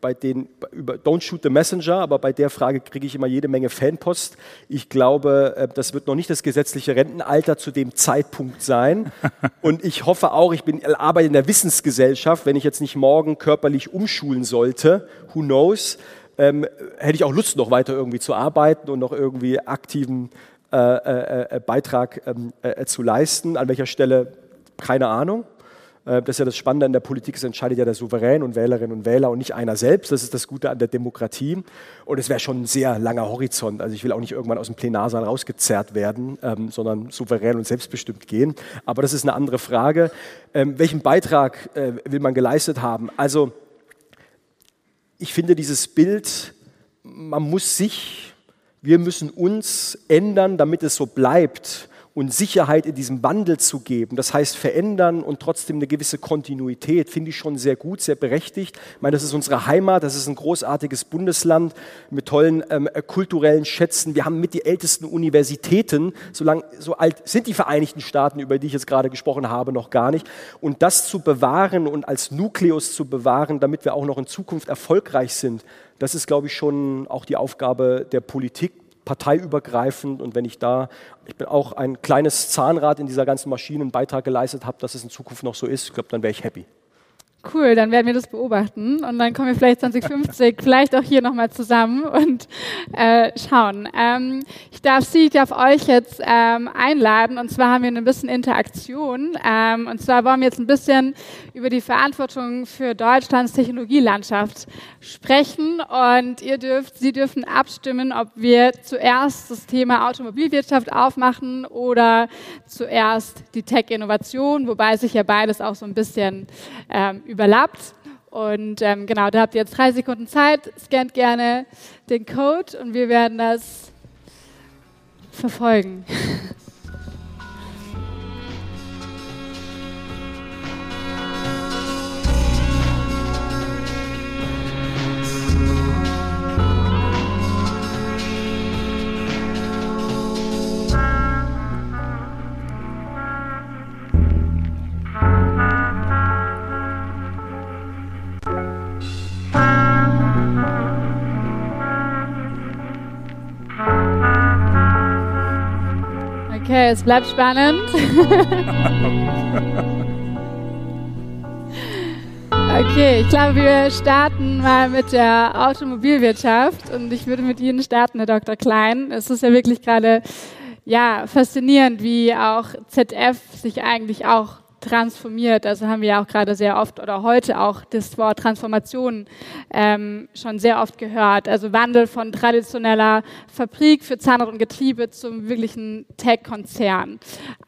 bei den, über Don't Shoot the Messenger, aber bei der Frage kriege ich immer jede Menge Fanpost. Ich glaube, äh, das wird noch nicht das gesetzliche Rentenalter zu dem Zeitpunkt sein. Und ich hoffe auch, ich bin, arbeite in der Wissensgesellschaft, wenn ich jetzt nicht morgen körperlich umschulen sollte, who knows, ähm, hätte ich auch Lust, noch weiter irgendwie zu arbeiten und noch irgendwie aktiven äh, äh, äh Beitrag ähm, äh, zu leisten. An welcher Stelle keine Ahnung. Äh, das ist ja das Spannende an der Politik, es entscheidet ja der Souverän und Wählerinnen und Wähler und nicht einer selbst. Das ist das Gute an der Demokratie. Und es wäre schon ein sehr langer Horizont. Also ich will auch nicht irgendwann aus dem Plenarsaal rausgezerrt werden, ähm, sondern souverän und selbstbestimmt gehen. Aber das ist eine andere Frage. Ähm, welchen Beitrag äh, will man geleistet haben? Also ich finde dieses Bild, man muss sich, wir müssen uns ändern, damit es so bleibt und Sicherheit in diesem Wandel zu geben, das heißt verändern und trotzdem eine gewisse Kontinuität, finde ich schon sehr gut, sehr berechtigt. Ich meine, das ist unsere Heimat, das ist ein großartiges Bundesland mit tollen ähm, kulturellen Schätzen. Wir haben mit die ältesten Universitäten, so, lang, so alt sind die Vereinigten Staaten, über die ich jetzt gerade gesprochen habe, noch gar nicht. Und das zu bewahren und als Nukleus zu bewahren, damit wir auch noch in Zukunft erfolgreich sind, das ist, glaube ich, schon auch die Aufgabe der Politik, parteiübergreifend und wenn ich da, ich bin auch ein kleines Zahnrad in dieser ganzen Maschine einen Beitrag geleistet habe, dass es in Zukunft noch so ist, ich glaube, dann wäre ich happy. Cool, dann werden wir das beobachten und dann kommen wir vielleicht 2050 vielleicht auch hier nochmal zusammen und äh, schauen. Ähm, ich darf Sie, ich darf euch jetzt ähm, einladen und zwar haben wir ein bisschen Interaktion ähm, und zwar wollen wir jetzt ein bisschen über die Verantwortung für Deutschlands Technologielandschaft sprechen und ihr dürft, Sie dürfen abstimmen, ob wir zuerst das Thema Automobilwirtschaft aufmachen oder zuerst die Tech-Innovation, wobei sich ja beides auch so ein bisschen ähm, überlappt. Und ähm, genau, da habt ihr jetzt drei Sekunden Zeit. Scannt gerne den Code und wir werden das verfolgen. Okay, es bleibt spannend. Okay, ich glaube, wir starten mal mit der Automobilwirtschaft und ich würde mit Ihnen starten, Herr Dr. Klein. Es ist ja wirklich gerade ja, faszinierend, wie auch ZF sich eigentlich auch transformiert. Also haben wir ja auch gerade sehr oft oder heute auch das Wort Transformation ähm, schon sehr oft gehört. Also Wandel von traditioneller Fabrik für Zahnrad und Getriebe zum wirklichen Tech-Konzern.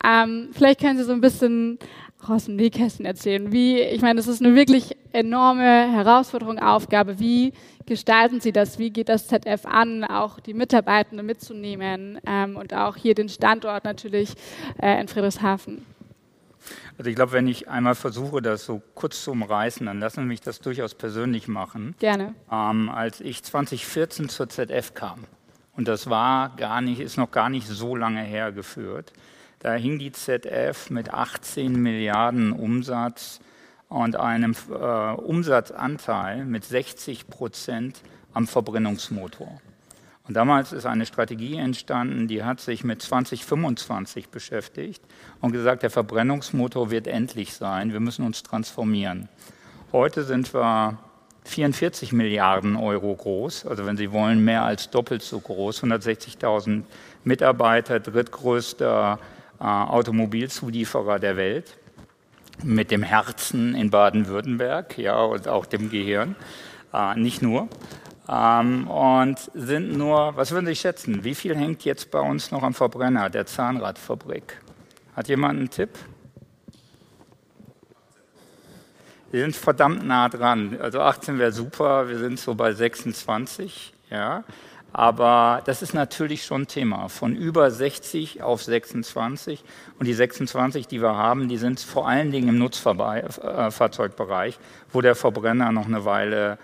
Ähm, vielleicht können Sie so ein bisschen aus dem Nähkästchen erzählen. Wie, ich meine, das ist eine wirklich enorme Herausforderung, Aufgabe. Wie gestalten Sie das? Wie geht das ZF an, auch die Mitarbeitenden mitzunehmen ähm, und auch hier den Standort natürlich äh, in Friedrichshafen? Also ich glaube, wenn ich einmal versuche, das so kurz zu umreißen, dann lassen Sie mich das durchaus persönlich machen. Gerne. Ähm, als ich 2014 zur ZF kam, und das war gar nicht, ist noch gar nicht so lange hergeführt, da hing die ZF mit 18 Milliarden Umsatz und einem äh, Umsatzanteil mit 60 Prozent am Verbrennungsmotor. Und damals ist eine Strategie entstanden, die hat sich mit 2025 beschäftigt und gesagt, der Verbrennungsmotor wird endlich sein, wir müssen uns transformieren. Heute sind wir 44 Milliarden Euro groß, also wenn Sie wollen, mehr als doppelt so groß, 160.000 Mitarbeiter, drittgrößter äh, Automobilzulieferer der Welt, mit dem Herzen in Baden-Württemberg ja, und auch dem Gehirn, äh, nicht nur ähm, und sind nur, was würden Sie schätzen, wie viel hängt jetzt bei uns noch am Verbrenner der Zahnradfabrik? Hat jemand einen Tipp? Wir sind verdammt nah dran. Also 18 wäre super, wir sind so bei 26, ja. Aber das ist natürlich schon Thema. Von über 60 auf 26. Und die 26, die wir haben, die sind vor allen Dingen im Nutzfahrzeugbereich, wo der Verbrenner noch eine Weile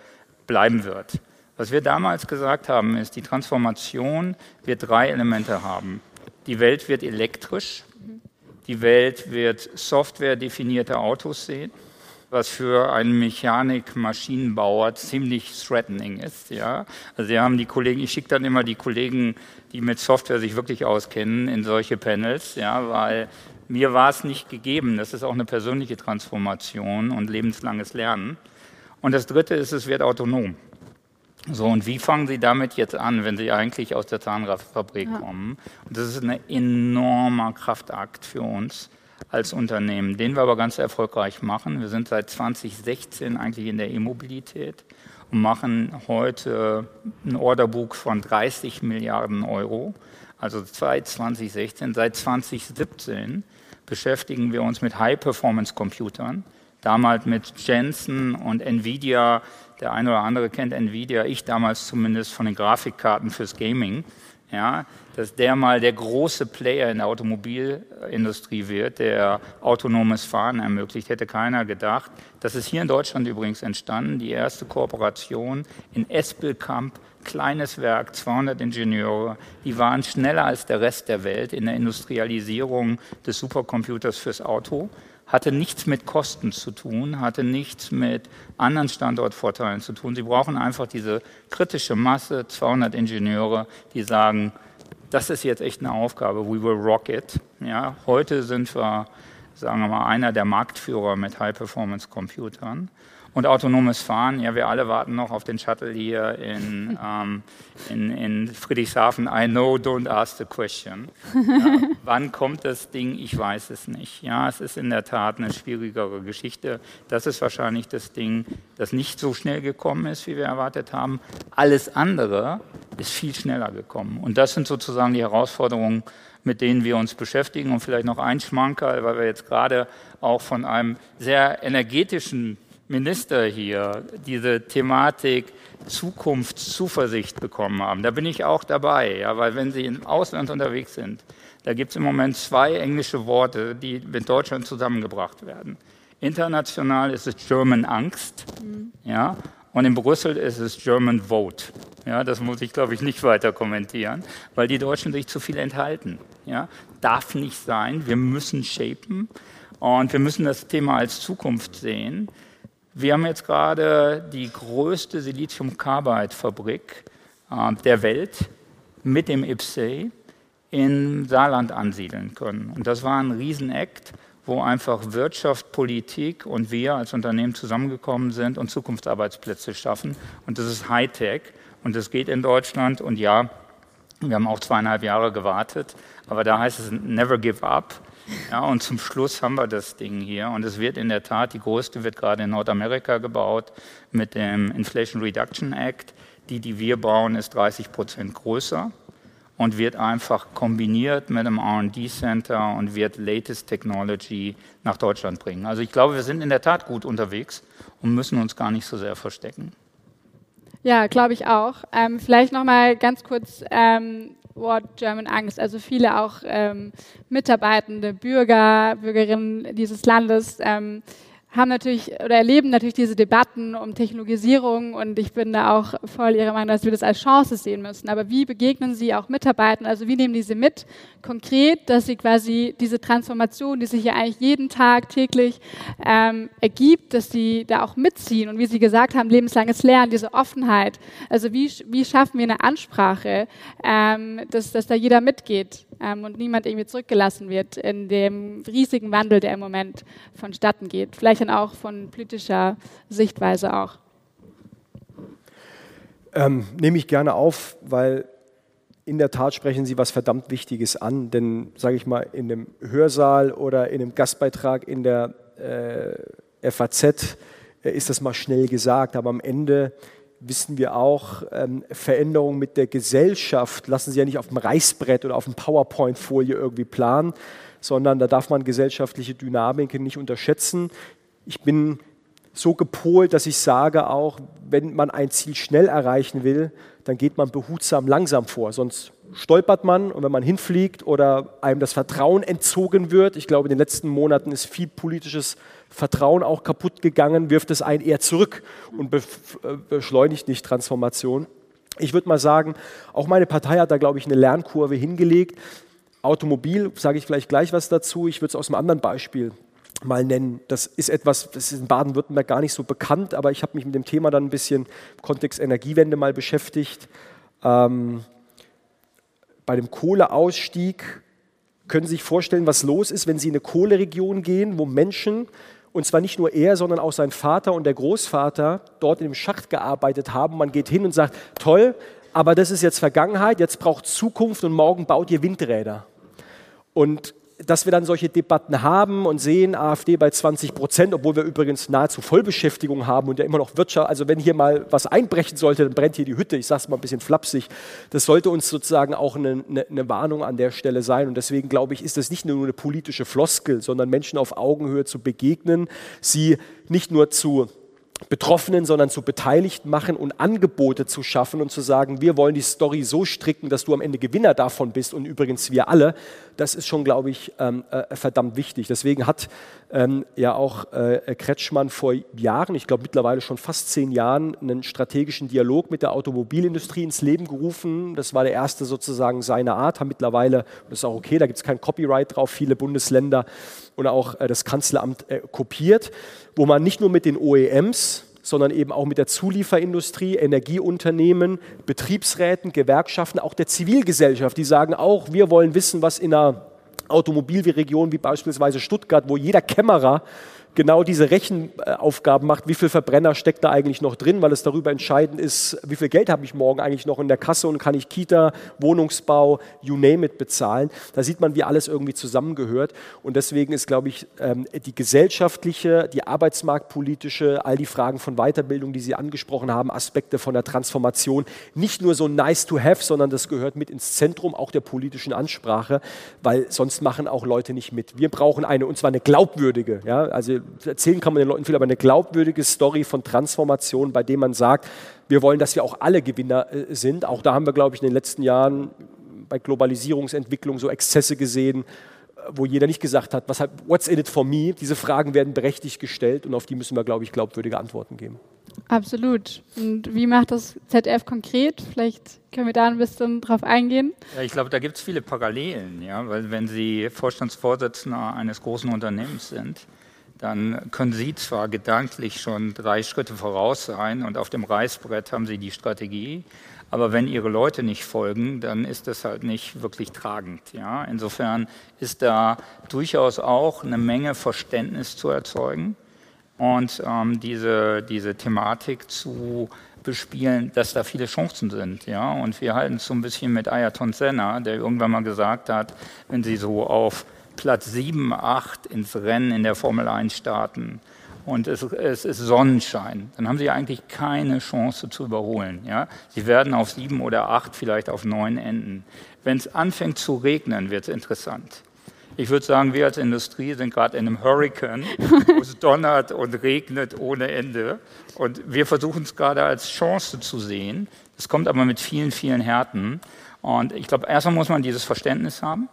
bleiben wird. Was wir damals gesagt haben, ist, die Transformation wird drei Elemente haben. Die Welt wird elektrisch, die Welt wird softwaredefinierte Autos sehen, was für einen Mechanik-Maschinenbauer ziemlich threatening ist. Ja? Also wir haben die Kollegen, ich schicke dann immer die Kollegen, die mit Software sich wirklich auskennen, in solche Panels, ja, weil mir war es nicht gegeben. Das ist auch eine persönliche Transformation und lebenslanges Lernen. Und das Dritte ist, es wird autonom. So, und wie fangen Sie damit jetzt an, wenn Sie eigentlich aus der Zahnradfabrik ja. kommen? Und das ist ein enormer Kraftakt für uns als Unternehmen, den wir aber ganz erfolgreich machen. Wir sind seit 2016 eigentlich in der E-Mobilität und machen heute ein Orderbook von 30 Milliarden Euro. Also seit 2016, seit 2017 beschäftigen wir uns mit High-Performance-Computern damals mit Jensen und Nvidia. Der eine oder andere kennt Nvidia, ich damals zumindest von den Grafikkarten fürs Gaming. Ja, dass der mal der große Player in der Automobilindustrie wird, der autonomes Fahren ermöglicht, hätte keiner gedacht. Das ist hier in Deutschland übrigens entstanden, die erste Kooperation in Espelkamp, kleines Werk, 200 Ingenieure, die waren schneller als der Rest der Welt in der Industrialisierung des Supercomputers fürs Auto hatte nichts mit Kosten zu tun, hatte nichts mit anderen Standortvorteilen zu tun. Sie brauchen einfach diese kritische Masse, 200 Ingenieure, die sagen, das ist jetzt echt eine Aufgabe, we will rock it. Ja, heute sind wir, sagen wir mal, einer der Marktführer mit High-Performance-Computern. Und autonomes Fahren, ja, wir alle warten noch auf den Shuttle hier in, ähm, in, in Friedrichshafen. I know, don't ask the question. Ja, wann kommt das Ding? Ich weiß es nicht. Ja, es ist in der Tat eine schwierigere Geschichte. Das ist wahrscheinlich das Ding, das nicht so schnell gekommen ist, wie wir erwartet haben. Alles andere ist viel schneller gekommen. Und das sind sozusagen die Herausforderungen, mit denen wir uns beschäftigen. Und vielleicht noch ein Schmankerl, weil wir jetzt gerade auch von einem sehr energetischen Minister hier diese Thematik Zukunftszuversicht bekommen haben. Da bin ich auch dabei, ja, weil wenn Sie im Ausland unterwegs sind, da gibt es im Moment zwei englische Worte, die mit Deutschland zusammengebracht werden. International ist es German Angst, mhm. ja, und in Brüssel ist es German Vote. Ja, das muss ich, glaube ich, nicht weiter kommentieren, weil die Deutschen sich zu viel enthalten. Ja, darf nicht sein. Wir müssen shapen und wir müssen das Thema als Zukunft sehen. Wir haben jetzt gerade die größte Silizium-Carbide-Fabrik äh, der Welt mit dem IPSEI in Saarland ansiedeln können. Und das war ein Riesenakt, wo einfach Wirtschaft, Politik und wir als Unternehmen zusammengekommen sind und Zukunftsarbeitsplätze schaffen. Und das ist Hightech und das geht in Deutschland. Und ja, wir haben auch zweieinhalb Jahre gewartet, aber da heißt es never give up. Ja, und zum Schluss haben wir das Ding hier. Und es wird in der Tat, die größte wird gerade in Nordamerika gebaut mit dem Inflation Reduction Act. Die, die wir bauen, ist 30 Prozent größer und wird einfach kombiniert mit einem RD Center und wird Latest Technology nach Deutschland bringen. Also ich glaube, wir sind in der Tat gut unterwegs und müssen uns gar nicht so sehr verstecken. Ja, glaube ich auch. Ähm, vielleicht noch mal ganz kurz ähm, Wort German Angst. Also viele auch ähm, Mitarbeitende, Bürger, Bürgerinnen dieses Landes ähm, haben natürlich oder erleben natürlich diese Debatten um Technologisierung und ich bin da auch voll Ihrer Meinung, dass wir das als Chance sehen müssen. Aber wie begegnen Sie auch Mitarbeitern? Also wie nehmen die sie mit konkret, dass sie quasi diese Transformation, die sich ja eigentlich jeden Tag täglich ähm, ergibt, dass sie da auch mitziehen und wie Sie gesagt haben, lebenslanges Lernen, diese Offenheit. Also wie, wie schaffen wir eine Ansprache, ähm, dass, dass da jeder mitgeht? ähm, und niemand irgendwie zurückgelassen wird in dem riesigen Wandel, der im Moment vonstatten geht. Vielleicht dann auch von politischer Sichtweise auch. Ähm, nehme ich gerne auf, weil in der Tat sprechen Sie was verdammt Wichtiges an, denn sage ich mal, in einem Hörsaal oder in einem Gastbeitrag in der äh, FAZ äh, ist das mal schnell gesagt, aber am Ende wissen wir auch, ähm, Veränderungen mit der Gesellschaft lassen Sie ja nicht auf dem Reißbrett oder auf dem PowerPoint-Folie irgendwie planen, sondern da darf man gesellschaftliche Dynamiken nicht unterschätzen. Ich bin so gepolt, dass ich sage auch, wenn man ein Ziel schnell erreichen will, dann geht man behutsam langsam vor, sonst stolpert man und wenn man hinfliegt oder einem das Vertrauen entzogen wird, ich glaube, in den letzten Monaten ist viel politisches Vertrauen auch kaputt gegangen, wirft es einen eher zurück und äh, beschleunigt nicht Transformation. Ich würde mal sagen, auch meine Partei hat da, glaube ich, eine Lernkurve hingelegt. Automobil, sage ich vielleicht gleich was dazu. Ich würde es aus einem anderen Beispiel mal nennen. Das ist etwas, das ist in Baden-Württemberg gar nicht so bekannt, aber ich habe mich mit dem Thema dann ein bisschen im Kontext Energiewende mal beschäftigt. Ähm, bei dem Kohleausstieg können Sie sich vorstellen, was los ist, wenn Sie in eine Kohleregion gehen, wo Menschen und zwar nicht nur er, sondern auch sein Vater und der Großvater dort in dem Schacht gearbeitet haben. Man geht hin und sagt, toll, aber das ist jetzt Vergangenheit, jetzt braucht Zukunft und morgen baut ihr Windräder. Und dass wir dann solche Debatten haben und sehen, AfD bei 20 Prozent, obwohl wir übrigens nahezu Vollbeschäftigung haben und ja immer noch Wirtschaft, also wenn hier mal was einbrechen sollte, dann brennt hier die Hütte. Ich sage es mal ein bisschen flapsig. Das sollte uns sozusagen auch eine, eine, eine Warnung an der Stelle sein. Und deswegen glaube ich, ist das nicht nur eine politische Floskel, sondern Menschen auf Augenhöhe zu begegnen, sie nicht nur zu Betroffenen, sondern zu Beteiligten machen und Angebote zu schaffen und zu sagen, wir wollen die Story so stricken, dass du am Ende Gewinner davon bist und übrigens wir alle, das ist schon, glaube ich, ähm, äh, verdammt wichtig. Deswegen hat ähm, ja auch äh, Kretschmann vor Jahren, ich glaube mittlerweile schon fast zehn Jahren, einen strategischen Dialog mit der Automobilindustrie ins Leben gerufen. Das war der erste sozusagen seiner Art, haben mittlerweile, das ist auch okay, da gibt es kein Copyright drauf, viele Bundesländer und auch äh, das Kanzleramt äh, kopiert, wo man nicht nur mit den OEMs, sondern eben auch mit der Zulieferindustrie, Energieunternehmen, Betriebsräten, Gewerkschaften, auch der Zivilgesellschaft, die sagen auch, wir wollen wissen, was in einer Automobilregion wie beispielsweise Stuttgart, wo jeder Kämmerer genau diese Rechenaufgaben macht, wie viel Verbrenner steckt da eigentlich noch drin, weil es darüber entscheidend ist, wie viel Geld habe ich morgen eigentlich noch in der Kasse und kann ich Kita, Wohnungsbau, you name it bezahlen. Da sieht man, wie alles irgendwie zusammengehört. Und deswegen ist, glaube ich, ähm, die gesellschaftliche, die arbeitsmarktpolitische, all die Fragen von Weiterbildung, die Sie angesprochen haben, Aspekte von der Transformation, nicht nur so nice to have, sondern das gehört mit ins Zentrum auch der politischen Ansprache, weil sonst machen auch Leute nicht mit. Wir brauchen eine, und zwar eine glaubwürdige, ja, also erzählen kann man den Leuten viel, aber eine glaubwürdige Story von Transformation, bei dem man sagt, wir wollen, dass wir auch alle Gewinner äh, sind. Auch da haben wir, glaube ich, in den letzten Jahren bei Globalisierungsentwicklung so Exzesse gesehen, wo jeder nicht gesagt hat, was, what's in it for me? Diese Fragen werden berechtigt gestellt und auf die müssen wir, glaube ich, glaubwürdige Antworten geben. Absolut. Und wie macht das ZF konkret? Vielleicht können wir da ein bisschen drauf eingehen. Ja, ich glaube, da gibt es viele Parallelen, ja, weil wenn Sie Vorstandsvorsitzender eines großen Unternehmens sind, dann können Sie zwar gedanklich schon drei Schritte voraus sein und auf dem Reißbrett haben Sie die Strategie, aber wenn Ihre Leute nicht folgen, dann ist das halt nicht wirklich tragend. Ja? Insofern ist da durchaus auch eine Menge Verständnis zu erzeugen und ähm, diese, diese Thematik zu bespielen, dass da viele Chancen sind. Ja? Und wir halten es so ein bisschen mit Ayrton Senna, der irgendwann mal gesagt hat, wenn Sie so auf Platz 7, 8 ins Rennen in der Formel 1 starten und es, es, ist Sonnenschein, dann haben Sie eigentlich keine Chance zu überholen. Ja? Sie werden auf 7 oder 8, vielleicht auf 9 enden. Wenn es anfängt zu regnen, wird es interessant. Ich würde sagen, wir als Industrie sind gerade in einem Hurricane, wo es donnert und regnet ohne Ende. Und wir versuchen es gerade als Chance zu sehen. Es kommt aber mit vielen, vielen Härten. Und ich glaube, erstmal muss man dieses Verständnis haben.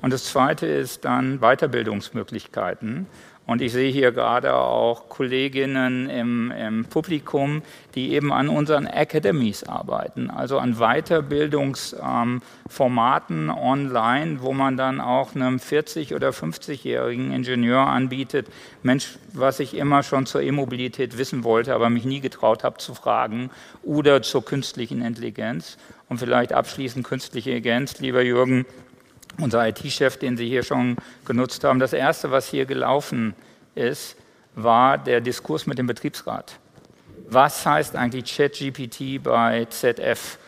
Und das Zweite ist dann Weiterbildungsmöglichkeiten. Und ich sehe hier gerade auch Kolleginnen im, im, Publikum, die eben an unseren Academies arbeiten, also an Weiterbildungsformaten ähm, online, wo man dann auch einem 40- oder 50-jährigen Ingenieur anbietet, Mensch, was ich immer schon zur E-Mobilität wissen wollte, aber mich nie getraut habe zu fragen, oder zur künstlichen Intelligenz. Und vielleicht abschließend künstliche Intelligenz, lieber Jürgen, unser IT-Chef, den Sie hier schon genutzt haben. Das Erste, was hier gelaufen ist, war der Diskurs mit dem Betriebsrat. Was heißt eigentlich ChatGPT bei ZF?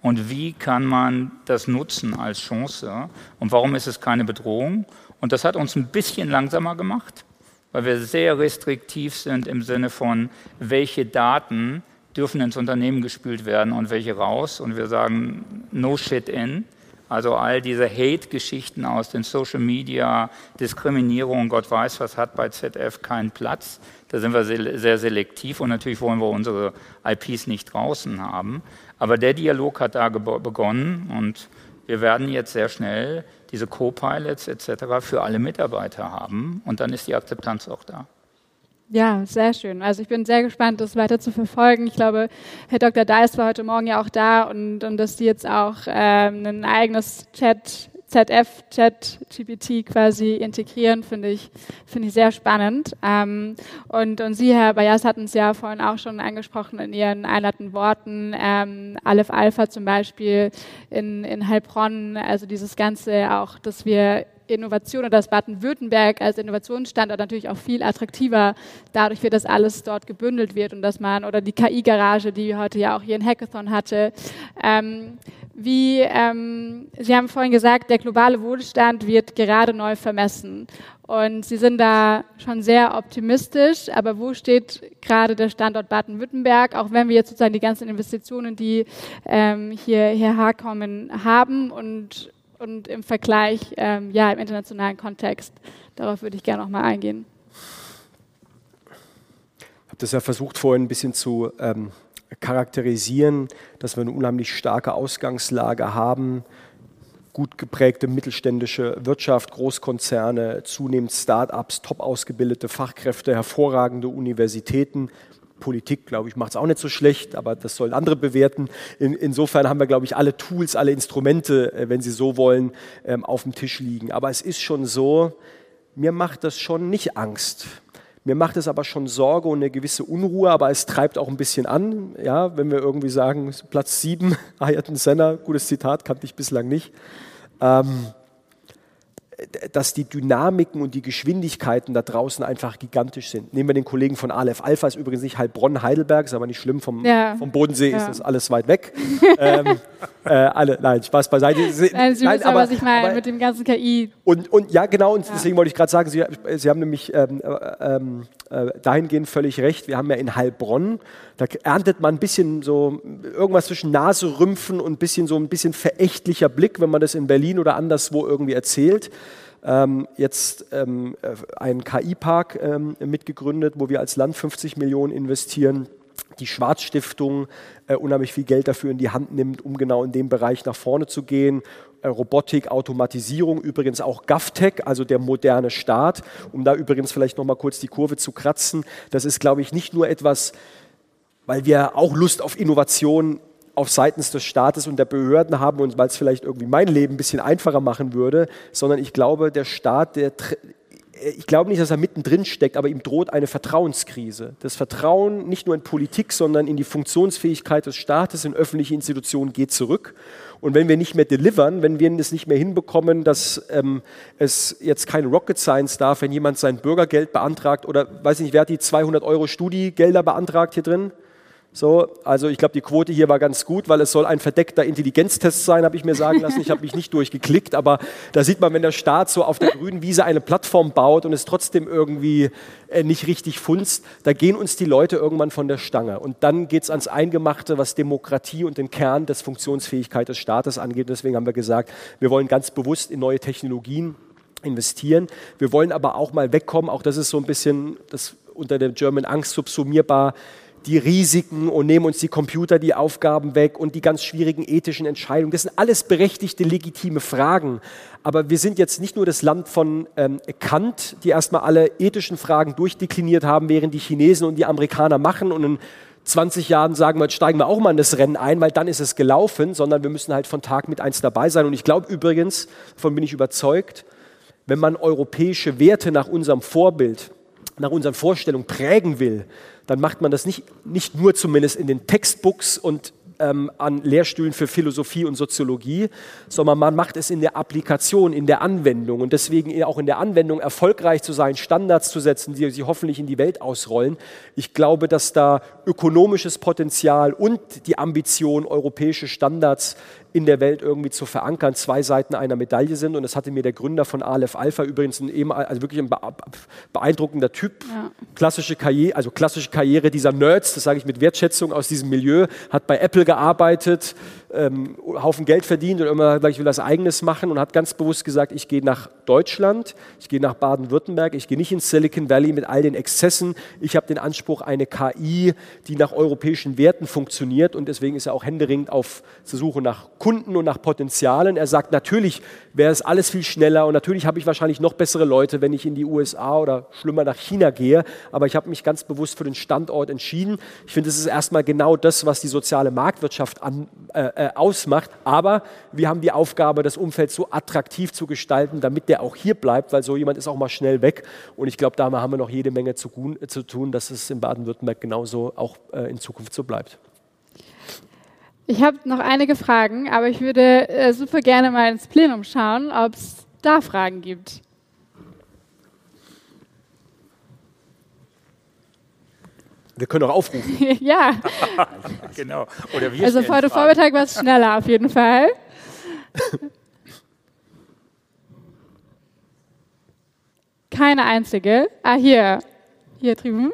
Und wie kann man das nutzen als Chance? Und warum ist es keine Bedrohung? Und das hat uns ein bisschen langsamer gemacht, weil wir sehr restriktiv sind im Sinne von, welche Daten dürfen ins Unternehmen gespült werden und welche raus. Und wir sagen, no shit in. Also all diese Hate-Geschichten aus den Social Media, Diskriminierung, Gott weiß was, hat bei ZF keinen Platz. Da sind wir sehr selektiv und natürlich wollen wir unsere IPs nicht draußen haben. Aber der Dialog hat da begonnen und wir werden jetzt sehr schnell diese Co-Pilots etc. für alle Mitarbeiter haben und dann ist die Akzeptanz auch da. Ja, sehr schön. Also ich bin sehr gespannt, das weiter zu verfolgen. Ich glaube, Herr Dr. Deist war heute Morgen ja auch da und, und dass die jetzt auch ähm, ein eigenes Chat, ZF, Chat, GPT quasi integrieren, finde ich, finde ich sehr spannend. Ähm, und, und Sie, Herr Bayas, hatten es ja vorhin auch schon angesprochen in Ihren einleitenden Worten. Ähm, Aleph Alpha zum Beispiel in, in Heilbronn, also dieses Ganze auch, dass wir Innovation oder das Baden-Württemberg als Innovationsstandort natürlich auch viel attraktiver dadurch wird, dass alles dort gebündelt wird und dass man, oder die KI-Garage, die heute ja auch hier in Hackathon hatte, ähm, wie, ähm, Sie haben vorhin gesagt, der globale Wohlstand wird gerade neu vermessen. Und Sie sind da schon sehr optimistisch, aber wo steht gerade der Standort Baden-Württemberg, auch wenn wir jetzt sozusagen die ganzen Investitionen, die ähm, hier, hierher kommen, haben und und im Vergleich, ähm, ja, im internationalen Kontext. Darauf würde ich gerne noch mal eingehen. Ich habe das ja versucht vorhin ein bisschen zu ähm, charakterisieren, dass wir eine unheimlich starke Ausgangslage haben, gut geprägte mittelständische Wirtschaft, Großkonzerne, zunehmend Start-ups, top ausgebildete Fachkräfte, hervorragende Universitäten, Politik, glaube ich, macht es auch nicht so schlecht, aber das sollen andere bewerten. In, insofern haben wir, glaube ich, alle Tools, alle Instrumente, äh, wenn Sie so wollen, ähm, auf dem Tisch liegen. Aber es ist schon so, mir macht das schon nicht Angst. Mir macht es aber schon Sorge und eine gewisse Unruhe, aber es treibt auch ein bisschen an. Ja, wenn wir irgendwie sagen, Platz 7, Ayrton Senna, gutes Zitat, kannte ich bislang nicht. Ähm, dass die Dynamiken und die Geschwindigkeiten da draußen einfach gigantisch sind. Nehmen wir den Kollegen von Aleph Alpha, ist übrigens nicht Heilbronn, Heidelberg, ist aber nicht schlimm, vom, ja. vom Bodensee ja. ist das alles weit weg. ähm, äh, alle, nein, Spaß beiseite. Nein, Sie nein, wissen aber, was ich meine, mit dem ganzen KI. Und, und ja, genau, und ja. deswegen wollte ich gerade sagen, Sie, Sie, haben nämlich ähm, äh, ähm, äh, dahingehend völlig recht. Wir haben ja in Heilbronn, da erntet man ein bisschen so irgendwas zwischen Naserümpfen und ein bisschen so ein bisschen verächtlicher Blick, wenn man das in Berlin oder anderswo irgendwie erzählt ähm, jetzt ähm, äh, einen KI-Park ähm, mitgegründet, wo wir als Land 50 Millionen investieren. Die Schwarzstiftung äh, unheimlich viel Geld dafür in die Hand nimmt, um genau in dem Bereich nach vorne zu gehen. Äh, Robotik, Automatisierung, übrigens auch GovTech, also der moderne Staat, um da übrigens vielleicht nochmal kurz die Kurve zu kratzen. Das ist, glaube ich, nicht nur etwas, weil wir auch Lust auf Innovation auf seitens des Staates und der Behörden haben und weil es vielleicht irgendwie mein Leben ein bisschen einfacher machen würde, sondern ich glaube, der Staat, der ich glaube nicht, dass er mittendrin steckt, aber ihm droht eine Vertrauenskrise. Das Vertrauen nicht nur in Politik, sondern in die Funktionsfähigkeit des Staates, in öffentliche Institutionen geht zurück. Und wenn wir nicht mehr delivern, wenn wir es nicht mehr hinbekommen, dass ähm, es jetzt keine Rocket Science darf, wenn jemand sein Bürgergeld beantragt oder, weiß ich nicht, wer hat die 200 Euro Studiegelder beantragt hier drin? So, also ich glaube, die Quote hier war ganz gut, weil es soll ein verdeckter Intelligenztest sein, habe ich mir sagen lassen. Ich habe mich nicht durchgeklickt, aber da sieht man, wenn der Staat so auf der grünen Wiese eine Plattform baut und es trotzdem irgendwie äh, nicht richtig funzt, da gehen uns die Leute irgendwann von der Stange. Und dann geht es ans Eingemachte, was Demokratie und den Kern des Funktionsfähigkeit des Staates angeht. Deswegen haben wir gesagt, wir wollen ganz bewusst in neue Technologien investieren. Wir wollen aber auch mal wegkommen, auch das ist so ein bisschen das unter der German Angst subsumierbar, die Risiken und nehmen uns die Computer die Aufgaben weg und die ganz schwierigen ethischen Entscheidungen. Das sind alles berechtigte, legitime Fragen. Aber wir sind jetzt nicht nur das Land von ähm, Kant, die erstmal alle ethischen Fragen durchdekliniert haben, während die Chinesen und die Amerikaner machen und in 20 Jahren sagen wir, jetzt steigen wir auch mal in das Rennen ein, weil dann ist es gelaufen, sondern wir müssen halt von Tag mit eins dabei sein. Und ich glaube übrigens, davon bin ich überzeugt, wenn man europäische Werte nach unserem Vorbild, nach unseren Vorstellungen prägen will, dann macht man das nicht, nicht nur zumindest in den Textbooks und ähm, an Lehrstühlen für Philosophie und Soziologie, sondern man macht es in der Applikation, in der Anwendung und deswegen auch in der Anwendung erfolgreich zu sein, Standards zu setzen, die sie hoffentlich in die Welt ausrollen. Ich glaube, dass da ökonomisches Potenzial und die Ambition, europäische Standards in der Welt irgendwie zu verankern, zwei Seiten einer Medaille sind. Und das hatte mir der Gründer von Aleph Alpha übrigens ein eben, also wirklich ein beeindruckender Typ. Ja. Klassische Karriere, also klassische Karriere dieser Nerds, das sage ich mit Wertschätzung aus diesem Milieu, hat bei Apple gearbeitet, ähm, Haufen Geld verdient und immer gesagt, ich will das Eigenes machen und hat ganz bewusst gesagt, ich gehe nach Deutschland, ich gehe nach Baden-Württemberg, ich gehe nicht ins Silicon Valley mit all den Exzessen. Ich habe den Anspruch, eine KI, die nach europäischen Werten funktioniert und deswegen ist er auch händeringend auf der Suche nach Kunden und nach Potenzialen. Er sagt, natürlich wäre es alles viel schneller und natürlich habe ich wahrscheinlich noch bessere Leute, wenn ich in die USA oder schlimmer nach China gehe, aber ich habe mich ganz bewusst für den Standort entschieden. Ich finde, es ist erstmal genau das, was die soziale Marktwirtschaft an, äh, äh, ausmacht. Aber wir haben die Aufgabe, das Umfeld so attraktiv zu gestalten, damit der auch hier bleibt, weil so jemand ist auch mal schnell weg. Und ich glaube, da haben wir noch jede Menge zu, zu tun, dass es in Baden-Württemberg genauso auch äh, in Zukunft so bleibt. Ich habe noch einige Fragen, aber ich würde äh, super gerne mal ins Plenum schauen, ob es da Fragen gibt. Wir können auch aufrufen. ja. genau. Oder wir also heute Vormittag war es schneller auf jeden Fall. Keine einzige. Ah, hier. Hier drüben.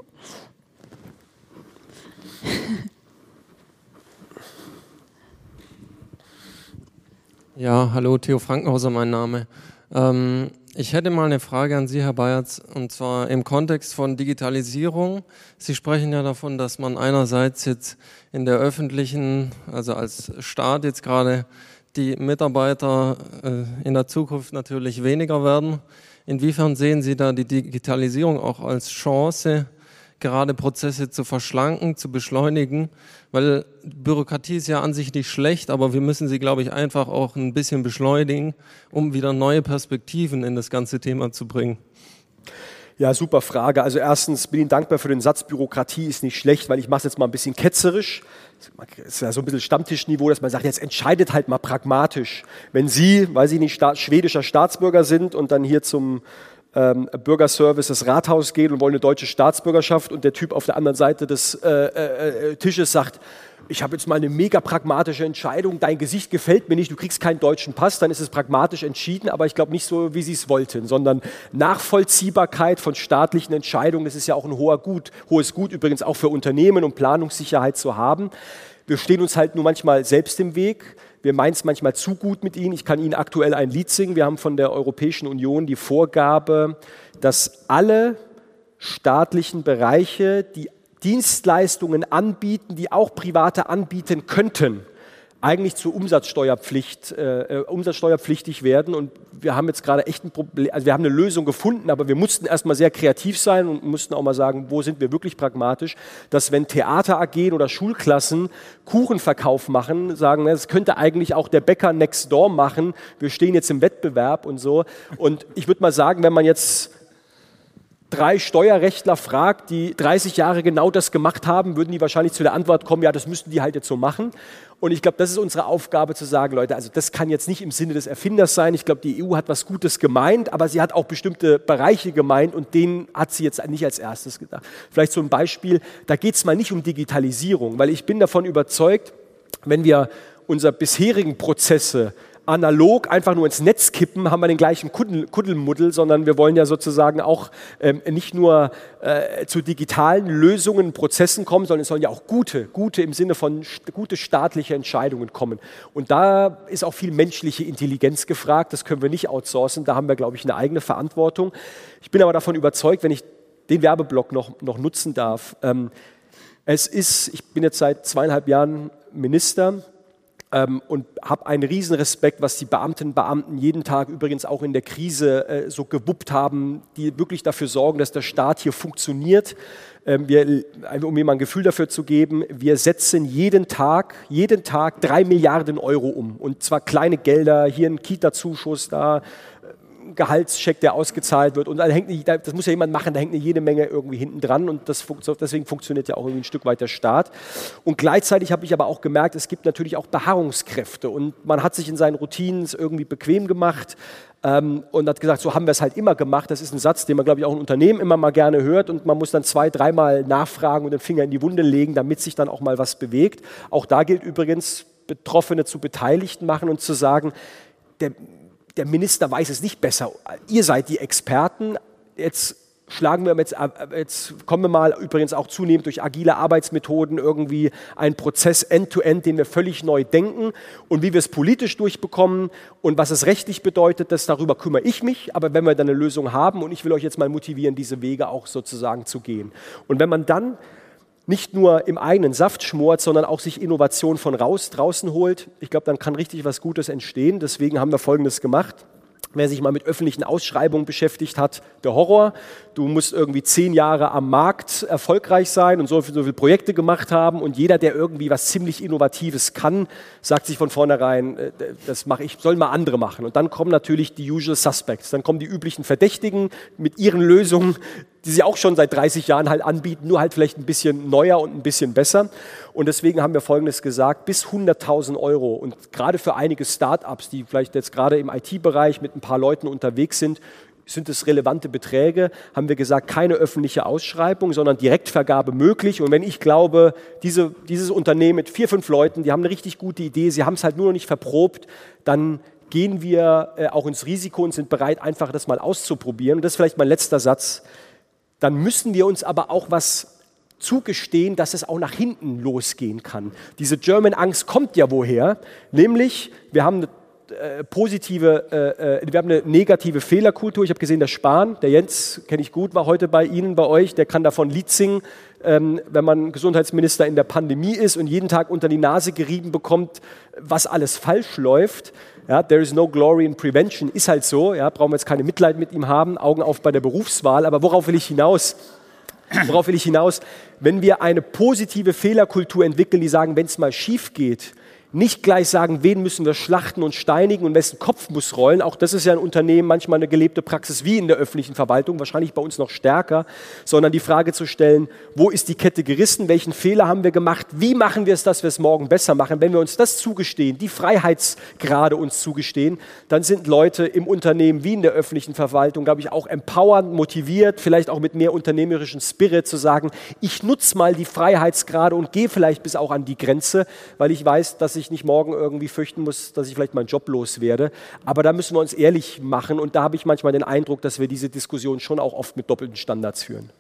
Ja, hallo, Theo Frankenhauser mein Name. Ähm, ich hätte mal eine Frage an Sie, Herr Bayerz, und zwar im Kontext von Digitalisierung. Sie sprechen ja davon, dass man einerseits jetzt in der öffentlichen, also als Staat jetzt gerade die Mitarbeiter äh, in der Zukunft natürlich weniger werden. Inwiefern sehen Sie da die Digitalisierung auch als Chance, gerade Prozesse zu verschlanken, zu beschleunigen, weil Bürokratie ist ja an sich nicht schlecht, aber wir müssen sie, glaube ich, einfach auch ein bisschen beschleunigen, um wieder neue Perspektiven in das ganze Thema zu bringen. Ja, super Frage. Also erstens bin ich dankbar für den Satz, Bürokratie ist nicht schlecht, weil ich mache es jetzt mal ein bisschen ketzerisch. Das ist ja so ein bisschen Stammtischniveau, dass man sagt, jetzt entscheidet halt mal pragmatisch. Wenn Sie, weiß ich nicht, schwedischer Staatsbürger sind und dann hier zum ähm, Bürgerservice das Rathaus gehen und wollen eine deutsche Staatsbürgerschaft und der Typ auf der anderen Seite des äh, äh, äh, Tisches sagt, ich habe jetzt mal eine mega pragmatische Entscheidung, dein Gesicht gefällt mir nicht, du kriegst keinen deutschen Pass, dann ist es pragmatisch entschieden, aber ich glaube nicht so, wie sie es wollten, sondern Nachvollziehbarkeit von staatlichen Entscheidungen, das ist ja auch ein hoher Gut, hohes Gut übrigens auch für Unternehmen, um Planungssicherheit zu haben. Wir stehen uns halt nur manchmal selbst im Weg. Wir meinen es manchmal zu gut mit ihnen. Ich kann Ihnen aktuell ein Lied singen. Wir haben von der Europäischen Union die Vorgabe, dass alle staatlichen Bereiche, die Dienstleistungen anbieten, die auch Private anbieten könnten, eigentlich zur Umsatzsteuerpflicht, äh, äh, umsatzsteuerpflichtig werden. Und wir haben jetzt gerade echt ein Problem, also wir haben eine Lösung gefunden, aber wir mussten erstmal sehr kreativ sein und mussten auch mal sagen, wo sind wir wirklich pragmatisch, dass wenn Theater AG oder Schulklassen Kuchenverkauf machen, sagen, das könnte eigentlich auch der Bäcker next door machen, wir stehen jetzt im Wettbewerb und so. Und ich würde mal sagen, wenn man jetzt drei Steuerrechtler fragt, die 30 Jahre genau das gemacht haben, würden die wahrscheinlich zu der Antwort kommen, ja, das müssten die halt jetzt so machen. Und ich glaube, das ist unsere Aufgabe zu sagen, Leute, also das kann jetzt nicht im Sinne des Erfinders sein. Ich glaube, die EU hat was Gutes gemeint, aber sie hat auch bestimmte Bereiche gemeint und denen hat sie jetzt nicht als erstes gedacht. Vielleicht so ein Beispiel, da geht es mal nicht um Digitalisierung, weil ich bin davon überzeugt, wenn wir unsere bisherigen Prozesse analog einfach nur ins Netz kippen, haben wir den gleichen Kuddel, Kuddelmuddel, sondern wir wollen ja sozusagen auch ähm, nicht nur äh, zu digitalen Lösungen, Prozessen kommen, sondern es sollen ja auch gute, gute im Sinne von gute staatliche Entscheidungen kommen. Und da ist auch viel menschliche Intelligenz gefragt, das können wir nicht outsourcen, da haben wir, glaube ich, eine eigene Verantwortung. Ich bin aber davon überzeugt, wenn ich den Werbeblock noch, noch nutzen darf, ähm, es ist, ich bin jetzt seit zweieinhalb Jahren Minister ähm, und habe einen riesen Respekt, was die Beamtinnen und Beamten jeden Tag übrigens auch in der Krise äh, so gewuppt haben, die wirklich dafür sorgen, dass der Staat hier funktioniert. Ähm, wir, um mir mal ein Gefühl dafür zu geben, wir setzen jeden Tag, jeden Tag drei Milliarden Euro um. Und zwar kleine Gelder, hier ein Kita-Zuschuss, da Gehaltscheck, der ausgezahlt wird. Und da hängt, das muss ja jemand machen, da hängt eine jede Menge irgendwie hinten dran. Und das, deswegen funktioniert ja auch irgendwie ein Stück weit der Staat. Und gleichzeitig habe ich aber auch gemerkt, es gibt natürlich auch Beharrungskräfte. Und man hat sich in seinen Routinen irgendwie bequem gemacht ähm, und hat gesagt, so haben wir es halt immer gemacht. Das ist ein Satz, den man, glaube ich, auch in Unternehmen immer mal gerne hört. Und man muss dann zwei, dreimal nachfragen und den Finger in die Wunde legen, damit sich dann auch mal was bewegt. Auch da gilt übrigens, Betroffene zu Beteiligten machen und zu sagen, der, der Minister weiß es nicht besser. Ihr seid die Experten. Jetzt schlagen wir jetzt, jetzt kommen wir mal übrigens auch zunehmend durch agile Arbeitsmethoden irgendwie einen Prozess end-to-end, -end, den wir völlig neu denken und wie wir es politisch durchbekommen und was es rechtlich bedeutet, das darüber kümmere ich mich. Aber wenn wir dann eine Lösung haben und ich will euch jetzt mal motivieren, diese Wege auch sozusagen zu gehen. Und wenn man dann nicht nur im eigenen Saft schmort, sondern auch sich Innovation von raus, draußen holt. Ich glaube, dann kann richtig was Gutes entstehen. Deswegen haben wir Folgendes gemacht. Wer sich mal mit öffentlichen Ausschreibungen beschäftigt hat, der Horror. Du musst irgendwie zehn Jahre am Markt erfolgreich sein und so, so viele Projekte gemacht haben. Und jeder, der irgendwie was ziemlich Innovatives kann, sagt sich von vornherein, äh, das mache ich, soll mal andere machen. Und dann kommen natürlich die usual suspects. Dann kommen die üblichen Verdächtigen mit ihren Lösungen, die sie auch schon seit 30 Jahren halt anbieten, nur halt vielleicht ein bisschen neuer und ein bisschen besser. Und deswegen haben wir Folgendes gesagt, bis 100.000 Euro und gerade für einige Start-ups, die vielleicht jetzt gerade im IT-Bereich mit ein paar Leuten unterwegs sind, sind es relevante Beträge, haben wir gesagt, keine öffentliche Ausschreibung, sondern Direktvergabe möglich. Und wenn ich glaube, diese, dieses Unternehmen mit vier, fünf Leuten, die haben eine richtig gute Idee, sie haben es halt nur noch nicht verprobt, dann gehen wir äh, auch ins Risiko und sind bereit, einfach das mal auszuprobieren. Und das ist vielleicht mein letzter Satz dann müssen wir uns aber auch was zugestehen, dass es auch nach hinten losgehen kann. Diese German Angst kommt ja woher? Nämlich, wir haben eine äh, positive, äh, äh, wir haben eine negative Fehlerkultur. Ich habe gesehen, der Spahn, der Jens, kenne ich gut, war heute bei Ihnen, bei euch, der kann davon Lied singen, ähm, wenn man Gesundheitsminister in der Pandemie ist und jeden Tag unter die Nase gerieben bekommt, was alles falsch läuft. Ja, there is no glory in prevention, ist halt so. Ja, brauchen wir jetzt keine Mitleid mit ihm haben, Augen auf bei der Berufswahl. Aber worauf will ich hinaus? Worauf will ich hinaus? Wenn wir eine positive Fehlerkultur entwickeln, die sagen, wenn es mal schief geht, nicht gleich sagen, wen müssen wir schlachten und steinigen und wessen Kopf muss rollen. Auch das ist ja ein Unternehmen manchmal eine gelebte Praxis wie in der öffentlichen Verwaltung, wahrscheinlich bei uns noch stärker, sondern die Frage zu stellen, wo ist die Kette gerissen, welchen Fehler haben wir gemacht, wie machen wir es, dass wir es morgen besser machen. Wenn wir uns das zugestehen, die Freiheitsgrade uns zugestehen, dann sind Leute im Unternehmen wie in der öffentlichen Verwaltung, glaube ich, auch empowernd, motiviert, vielleicht auch mit mehr unternehmerischen Spirit zu sagen, ich nutze mal die Freiheitsgrade und gehe vielleicht bis auch an die Grenze, weil ich weiß, dass ich ich nicht morgen irgendwie fürchten muss, dass ich vielleicht meinen Job los werde. Aber da müssen wir uns ehrlich machen und da habe ich manchmal den Eindruck, dass wir diese Diskussion schon auch oft mit doppelten Standards führen.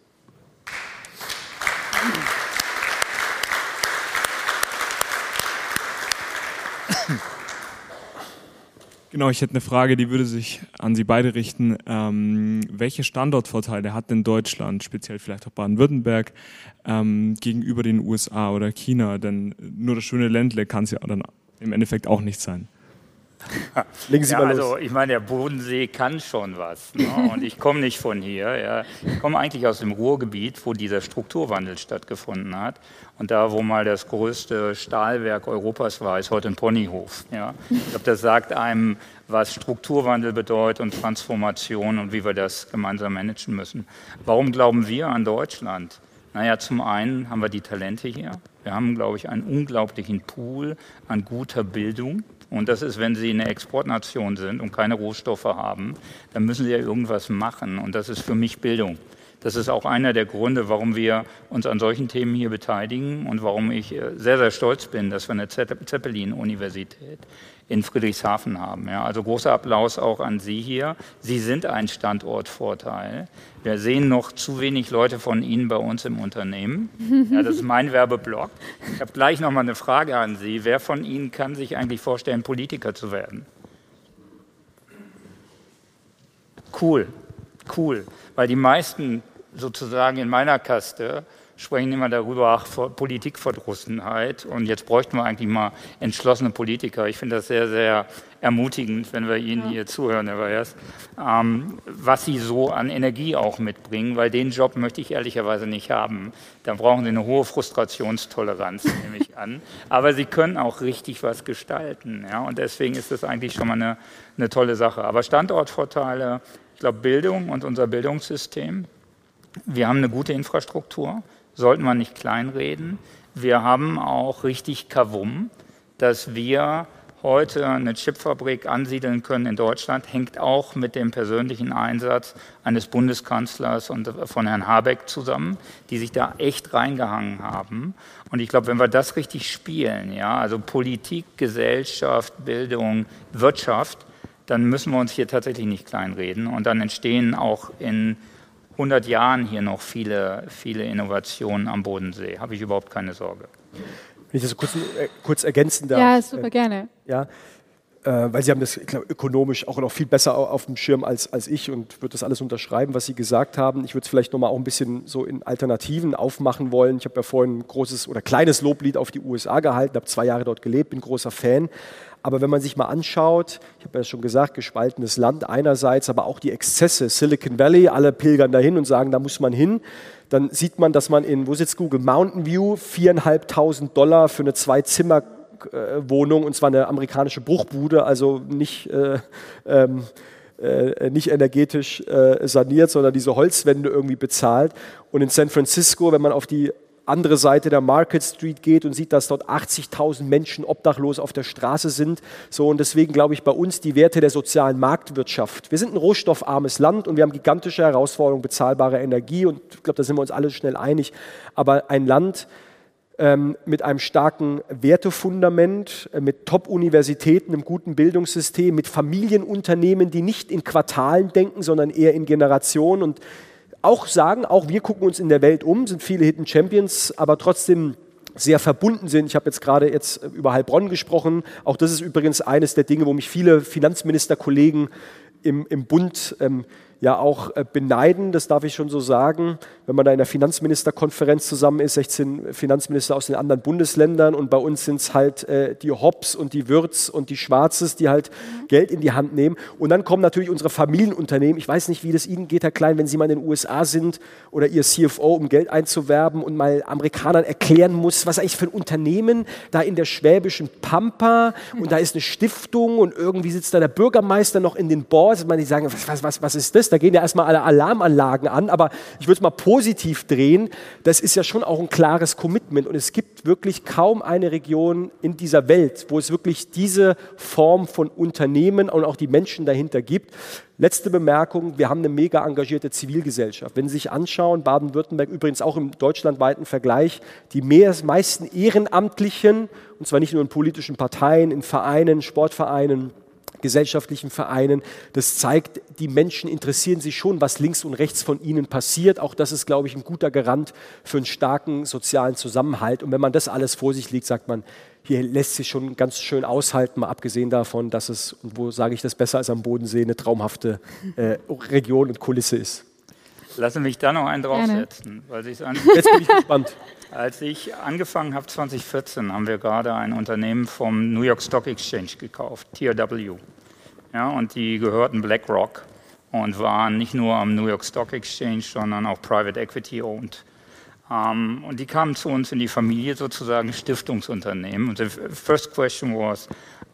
Genau, ich hätte eine Frage, die würde sich an Sie beide richten. Ähm, welche Standortvorteile hat denn Deutschland, speziell vielleicht auch Baden-Württemberg, ähm, gegenüber den USA oder China? Denn nur das schöne Ländle kann es ja dann im Endeffekt auch nicht sein. Legen Sie ja, mal also los. ich meine, der Bodensee kann schon was. Ne? Und ich komme nicht von hier. Ja. Ich komme eigentlich aus dem Ruhrgebiet, wo dieser Strukturwandel stattgefunden hat. Und da, wo mal das größte Stahlwerk Europas war, ist heute ein Ponyhof. Ja. Ich glaube, das sagt einem, was Strukturwandel bedeutet und Transformation und wie wir das gemeinsam managen müssen. Warum glauben wir an Deutschland? Naja, zum einen haben wir die Talente hier. Wir haben, glaube ich, einen unglaublichen Pool an guter Bildung. Und das ist, wenn Sie eine Exportnation sind und keine Rohstoffe haben, dann müssen Sie ja irgendwas machen. Und das ist für mich Bildung. Das ist auch einer der Gründe, warum wir uns an solchen Themen hier beteiligen und warum ich äh, sehr, sehr stolz bin, dass wir eine Zeppelin-Universität in Friedrichshafen haben. Ja, also großer Applaus auch an Sie hier. Sie sind ein Standortvorteil. Wir sehen noch zu wenig Leute von Ihnen bei uns im Unternehmen. Ja, das ist mein Werbeblock. Ich habe gleich noch mal eine Frage an Sie. Wer von Ihnen kann sich eigentlich vorstellen, Politiker zu werden? Cool, cool. Weil die meisten sozusagen in meiner Kaste sprechen immer darüber, ach, Politikverdrossenheit. Und jetzt bräuchten wir eigentlich mal entschlossene Politiker. Ich finde das sehr, sehr ermutigend, wenn wir Ihnen ja. hier zuhören, Herr Weyers, ähm, was Sie so an Energie auch mitbringen, weil den Job möchte ich ehrlicherweise nicht haben. Da brauchen Sie eine hohe Frustrationstoleranz, nehme ich an. Aber Sie können auch richtig was gestalten. Ja? Und deswegen ist das eigentlich schon mal eine, eine tolle Sache. Aber Standortvorteile, ich glaube, Bildung und unser Bildungssystem. Wir haben eine gute Infrastruktur sollten wir nicht kleinreden. Wir haben auch richtig Kavum, dass wir heute eine Chipfabrik ansiedeln können in Deutschland, hängt auch mit dem persönlichen Einsatz eines Bundeskanzlers und von Herrn Habeck zusammen, die sich da echt reingehangen haben. Und ich glaube, wenn wir das richtig spielen, ja, also Politik, Gesellschaft, Bildung, Wirtschaft, dann müssen wir uns hier tatsächlich nicht kleinreden. Und dann entstehen auch in 100 Jahren hier noch viele, viele Innovationen am Bodensee. Habe ich überhaupt keine Sorge. Wenn ich das kurz, äh, kurz ergänzen darf. Ja, super, äh, gerne. Ja, äh, weil Sie haben das glaub, ökonomisch auch noch viel besser auf dem Schirm als, als ich und würde das alles unterschreiben, was Sie gesagt haben. Ich würde es vielleicht nochmal auch ein bisschen so in Alternativen aufmachen wollen. Ich habe ja vorhin ein großes oder kleines Loblied auf die USA gehalten, habe zwei Jahre dort gelebt, bin großer Fan. Aber wenn man sich mal anschaut, ich habe ja schon gesagt, gespaltenes Land einerseits, aber auch die Exzesse, Silicon Valley, alle pilgern dahin und sagen, da muss man hin, dann sieht man, dass man in, wo sitzt Google, Mountain View, viereinhalbtausend Dollar für eine Zwei-Zimmer-Wohnung, und zwar eine amerikanische Bruchbude, also nicht... Äh, ähm, äh, nicht energetisch äh, saniert, sondern diese Holzwände irgendwie bezahlt. Und in San Francisco, wenn man auf die andere Seite der Market Street geht und sieht, dass dort 80.000 Menschen obdachlos auf der Straße sind. So und deswegen glaube ich bei uns die Werte der sozialen Marktwirtschaft. Wir sind ein rohstoffarmes Land und wir haben gigantische Herausforderungen, bezahlbare Energie und ich glaube, da sind wir uns alle schnell einig. Aber ein Land mit einem starken Wertefundament, äh, mit Top-Universitäten, einem guten Bildungssystem, mit Familienunternehmen, die nicht in Quartalen denken, sondern eher in Generationen und auch sagen, auch wir gucken uns in der Welt um, sind viele Hidden Champions, aber trotzdem sehr verbunden sind. Ich habe jetzt gerade jetzt über Heilbronn gesprochen. Auch das ist übrigens eines der Dinge, wo mich viele Finanzministerkollegen im, im Bund ähm, ja auch äh, beneiden, das darf ich schon so sagen, wenn man da in der Finanzministerkonferenz zusammen ist, 16 Finanzminister aus den anderen Bundesländern und bei uns sind es halt äh, die Hobbs und die Würz und die Schwarzes, die halt mhm. Geld in die Hand nehmen. Und dann kommen natürlich unsere Familienunternehmen. Ich weiß nicht, wie das Ihnen geht, Herr Klein, wenn Sie mal in den USA sind oder Ihr CFO, um Geld einzuwerben und mal Amerikanern erklären muss, was eigentlich für ein Unternehmen da in der schwäbischen Pampa und da ist eine Stiftung und irgendwie sitzt da der Bürgermeister noch in den Boards. Und man die sagen, was, was, was ist das? Da gehen ja erstmal alle Alarmanlagen an, aber ich würde es mal positiv drehen. Das ist ja schon auch ein klares Commitment und es gibt wirklich kaum eine Region in dieser Welt, wo es wirklich diese Form von Unternehmen und auch die Menschen dahinter gibt. Letzte Bemerkung, wir haben eine mega engagierte Zivilgesellschaft. Wenn Sie sich anschauen, Baden-Württemberg übrigens auch im deutschlandweiten Vergleich, die meisten Ehrenamtlichen, und zwar nicht nur in politischen Parteien, in Vereinen, Sportvereinen, gesellschaftlichen Vereinen. Das zeigt, die Menschen interessieren sich schon, was links und rechts von ihnen passiert. Auch das ist, glaube ich, ein guter Garant für einen starken sozialen Zusammenhalt. Und wenn man das alles vor sich liegt, sagt man, hier lässt sich schon ganz schön aushalten, mal abgesehen davon, dass es, und wo sage ich das besser als am Bodensee, eine traumhafte äh, Region und Kulisse ist. Lassen mich da noch einen draufsetzen, weil Jetzt bin ich gespannt. Als ich angefangen habe 2014, haben wir gerade ein Unternehmen vom New York Stock Exchange gekauft, TRW. Ja, und die gehörten BlackRock und waren nicht nur am New York Stock Exchange, sondern auch Private Equity owned. Um, ähm, und die kamen zu uns in die Familie sozusagen Stiftungsunternehmen. Und the first question was,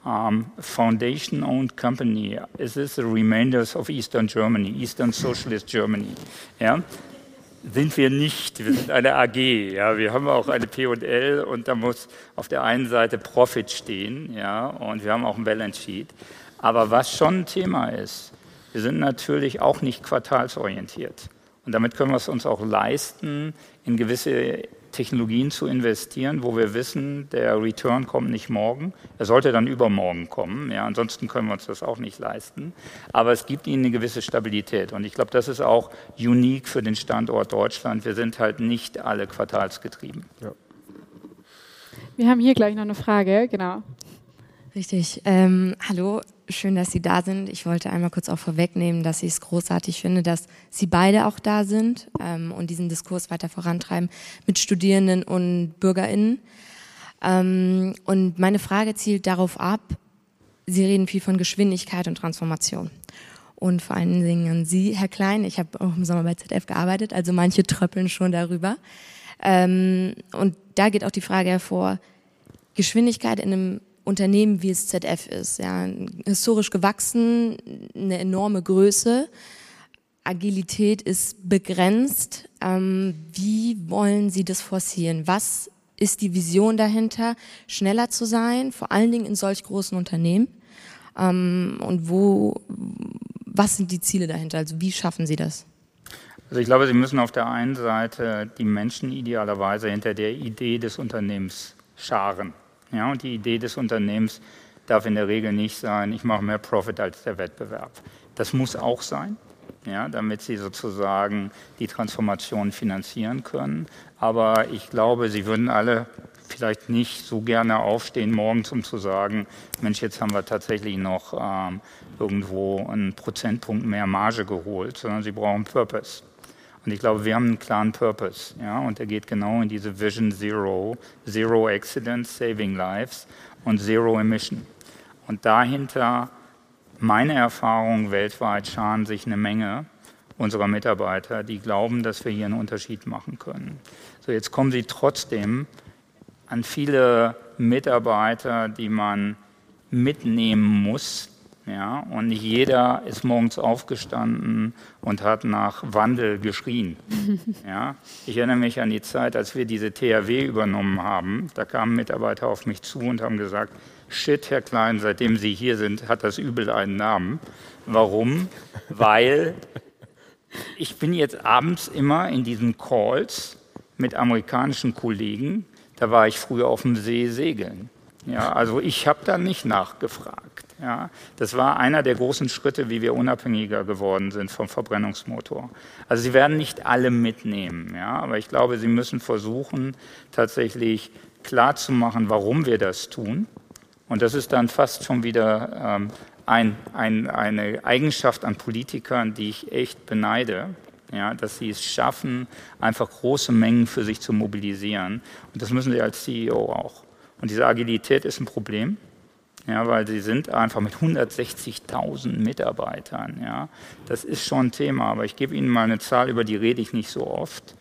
um, foundation-owned company, is this the remainders of Eastern Germany, Eastern Socialist Germany? Ja? Sind wir nicht, wir sind eine AG, ja? wir haben auch eine P&L und da muss auf der einen Seite Profit stehen ja? und wir haben auch ein Balance Sheet. Aber was schon ein Thema ist, wir sind natürlich auch nicht quartalsorientiert. Und damit können wir es uns auch leisten, in gewisse Technologien zu investieren, wo wir wissen, der Return kommt nicht morgen. Er sollte dann übermorgen kommen. Ja, ansonsten können wir uns das auch nicht leisten. Aber es gibt ihnen eine gewisse Stabilität. Und ich glaube, das ist auch unique für den Standort Deutschland. Wir sind halt nicht alle quartalsgetrieben. Ja. Wir haben hier gleich noch eine Frage. Genau. Richtig. Ähm, hallo, schön, dass Sie da sind. Ich wollte einmal kurz auch vorwegnehmen, dass ich es großartig finde, dass Sie beide auch da sind ähm, und diesen Diskurs weiter vorantreiben mit Studierenden und BürgerInnen. Ähm, und meine Frage zielt darauf ab, Sie reden viel von Geschwindigkeit und Transformation. Und vor allen Dingen an Sie, Herr Klein. Ich habe auch im Sommer bei ZF gearbeitet, also manche tröppeln schon darüber. Ähm, und da geht auch die Frage hervor, Geschwindigkeit in einem Unternehmen, wie es ZF ist. Ja, historisch gewachsen, eine enorme Größe. Agilität ist begrenzt. Ähm, wie wollen Sie das forcieren? Was ist die Vision dahinter, schneller zu sein, vor allen Dingen in solch großen Unternehmen? Ähm, und wo, was sind die Ziele dahinter? Also wie schaffen Sie das? Also ich glaube, Sie müssen auf der einen Seite die Menschen idealerweise hinter der Idee des Unternehmens scharen. Ja, und die Idee des Unternehmens darf in der Regel nicht sein, ich mache mehr Profit als der Wettbewerb. Das muss auch sein, ja, damit sie sozusagen die Transformation finanzieren können. Aber ich glaube, sie würden alle vielleicht nicht so gerne aufstehen morgens, um zu sagen, Mensch, jetzt haben wir tatsächlich noch ähm, irgendwo einen Prozentpunkt mehr Marge geholt, sondern sie brauchen Purpose. Und ich glaube, wir haben einen klaren Purpose. Ja? Und der geht genau in diese Vision Zero, Zero Accidents, Saving Lives und Zero Emission. Und dahinter, meine Erfahrung weltweit, scharen sich eine Menge unserer Mitarbeiter, die glauben, dass wir hier einen Unterschied machen können. So, jetzt kommen sie trotzdem an viele Mitarbeiter, die man mitnehmen muss, ja, und nicht jeder ist morgens aufgestanden und hat nach Wandel geschrien. Ja. Ich erinnere mich an die Zeit, als wir diese THW übernommen haben. Da kamen Mitarbeiter auf mich zu und haben gesagt, Shit, Herr Klein, seitdem Sie hier sind, hat das Übel einen Namen. Warum? Weil ich bin jetzt abends immer in diesen Calls mit amerikanischen Kollegen. Da war ich früher auf dem See segeln. Ja, also ich habe da nicht nachgefragt. Ja, das war einer der großen Schritte, wie wir unabhängiger geworden sind vom Verbrennungsmotor. Also Sie werden nicht alle mitnehmen, ja, aber ich glaube, Sie müssen versuchen, tatsächlich klarzumachen, warum wir das tun. Und das ist dann fast schon wieder ähm, ein, ein, eine Eigenschaft an Politikern, die ich echt beneide. Ja, dass sie es schaffen, einfach große Mengen für sich zu mobilisieren. Und das müssen sie als CEO auch. Und diese Agilität ist ein Problem. Ja, weil sie sind einfach mit 160.000 Mitarbeitern. Ja. Das ist schon ein Thema, aber ich gebe Ihnen mal eine Zahl, über die rede ich nicht so oft.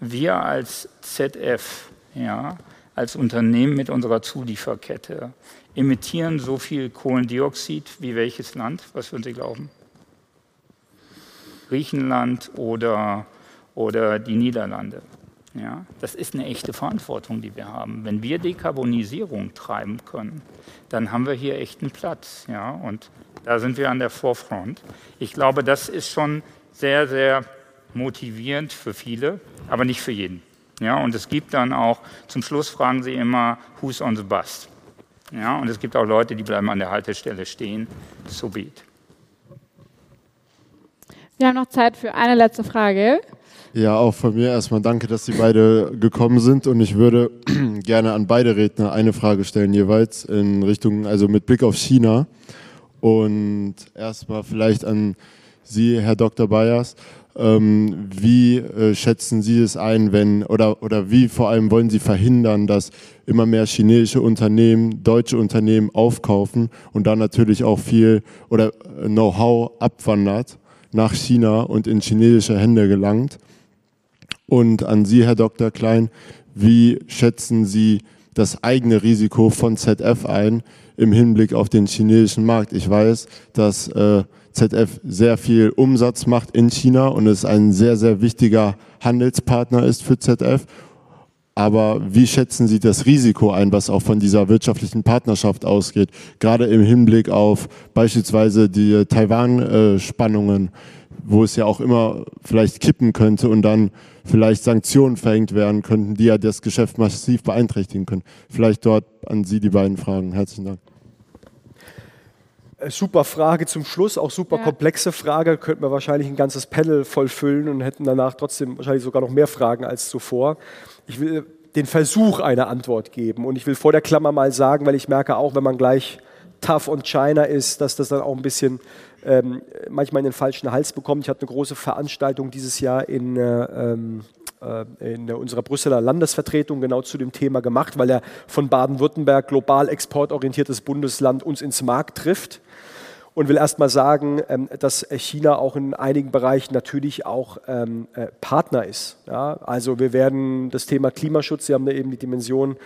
Wir als ZF, ja, als Unternehmen mit unserer Zulieferkette, emittieren so viel Kohlendioxid wie welches Land? Was würden Sie glauben? Griechenland oder, oder die Niederlande. Ja, das ist eine echte Verantwortung, die wir haben. Wenn wir Dekarbonisierung treiben können, dann haben wir hier echt einen Platz. Ja, und da sind wir an der Vorfront. Ich glaube, das ist schon sehr, sehr motivierend für viele, aber nicht für jeden. Ja, und es gibt dann auch, zum Schluss fragen sie immer, who's on the bus? Ja, und es gibt auch Leute, die bleiben an der Haltestelle stehen. So be it. Wir haben noch Zeit für eine letzte Frage. Ja, auch von mir erstmal danke, dass Sie beide gekommen sind und ich würde gerne an beide Redner eine Frage stellen jeweils in Richtung, also mit Blick auf China und erstmal vielleicht an Sie, Herr Dr. Bayers. ähm, wie äh, schätzen Sie es ein, wenn oder, oder wie vor allem wollen Sie verhindern, dass immer mehr chinesische Unternehmen deutsche Unternehmen aufkaufen und dann natürlich auch viel oder äh, Know-how abwandert nach China und in chinesische Hände gelangt? Und an Sie, Herr Dr. Klein, wie schätzen Sie das eigene Risiko von ZF ein im Hinblick auf den chinesischen Markt? Ich weiß, dass äh, ZF sehr viel Umsatz macht in China und es ein sehr, sehr wichtiger Handelspartner ist für ZF. Aber wie schätzen Sie das Risiko ein, was auch von dieser wirtschaftlichen Partnerschaft ausgeht, gerade im Hinblick auf beispielsweise die Taiwan-Spannungen, wo es ja auch immer vielleicht kippen könnte und dann vielleicht Sanktionen verhängt werden könnten, die ja das Geschäft massiv beeinträchtigen können? Vielleicht dort an Sie die beiden Fragen. Herzlichen Dank. Äh, super Frage zum Schluss, auch super ja. komplexe Frage. Könnten wir wahrscheinlich ein ganzes Panel vollfüllen und hätten danach trotzdem wahrscheinlich sogar noch mehr Fragen als zuvor. Ich will den Versuch einer Antwort geben und ich will vor der Klammer mal sagen, weil ich merke auch, wenn man gleich tough on China ist, dass das dann auch ein bisschen ähm, manchmal in den falschen Hals bekommt. Ich hatte eine große Veranstaltung dieses Jahr in äh, ähm, äh, in unserer Brüsseler Landesvertretung genau zu dem Thema gemacht, weil er von Baden-Württemberg, global exportorientiertes Bundesland, uns ins Markt trifft. Und will erst mal sagen, ähm, dass China auch in einigen Bereichen natürlich auch ähm, äh, Partner ist. Also wir werden das Thema Klimaschutz, Sie haben da eben die Dimension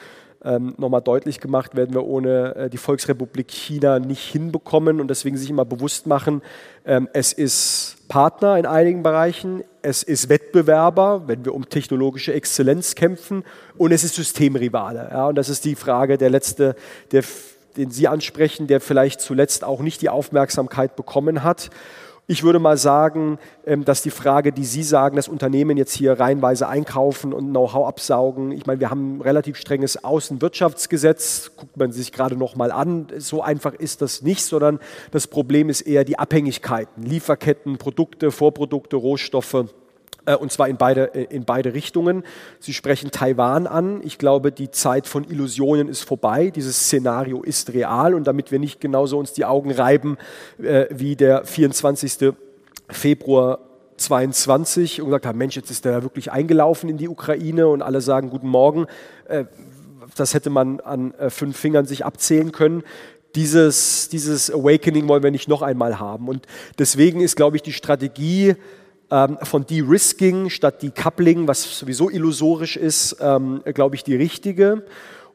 ähm, nochmal deutlich gemacht, werden wir ohne äh, die Volksrepublik China nicht hinbekommen und deswegen sich immer bewusst machen, es ist Partner in einigen Bereichen, es ist Wettbewerber, wenn wir um technologische Exzellenz kämpfen, und es ist Systemrivale. Ja, und das ist die Frage, der letzte, der, den Sie ansprechen, der vielleicht zuletzt auch nicht die Aufmerksamkeit bekommen hat. Ich würde mal sagen, ähm, dass die Frage, die Sie sagen, dass Unternehmen jetzt hier reihenweise einkaufen und Know-how absaugen, ich meine, wir haben ein relativ strenges Außenwirtschaftsgesetz, guckt man sich gerade noch mal an, so einfach ist das nicht, sondern das Problem ist eher die Abhängigkeiten, Lieferketten, Produkte, Vorprodukte, Rohstoffe und zwar in beide, äh, in beide Richtungen. Sie sprechen Taiwan an. Ich glaube, die Zeit von Illusionen ist vorbei. Dieses Szenario ist real und damit wir nicht genauso uns die Augen reiben äh, wie der 24. Februar 22 und gesagt haben, Mensch, jetzt ist der wirklich eingelaufen in die Ukraine und alle sagen Guten Morgen. Das hätte man an fünf Fingern sich abzählen können dieses, dieses Awakening wollen wir nicht noch einmal haben. Und deswegen ist, glaube ich, die Strategie von De-Risking statt Decoupling, was sowieso illusorisch ist, ähm, glaube ich, die richtige.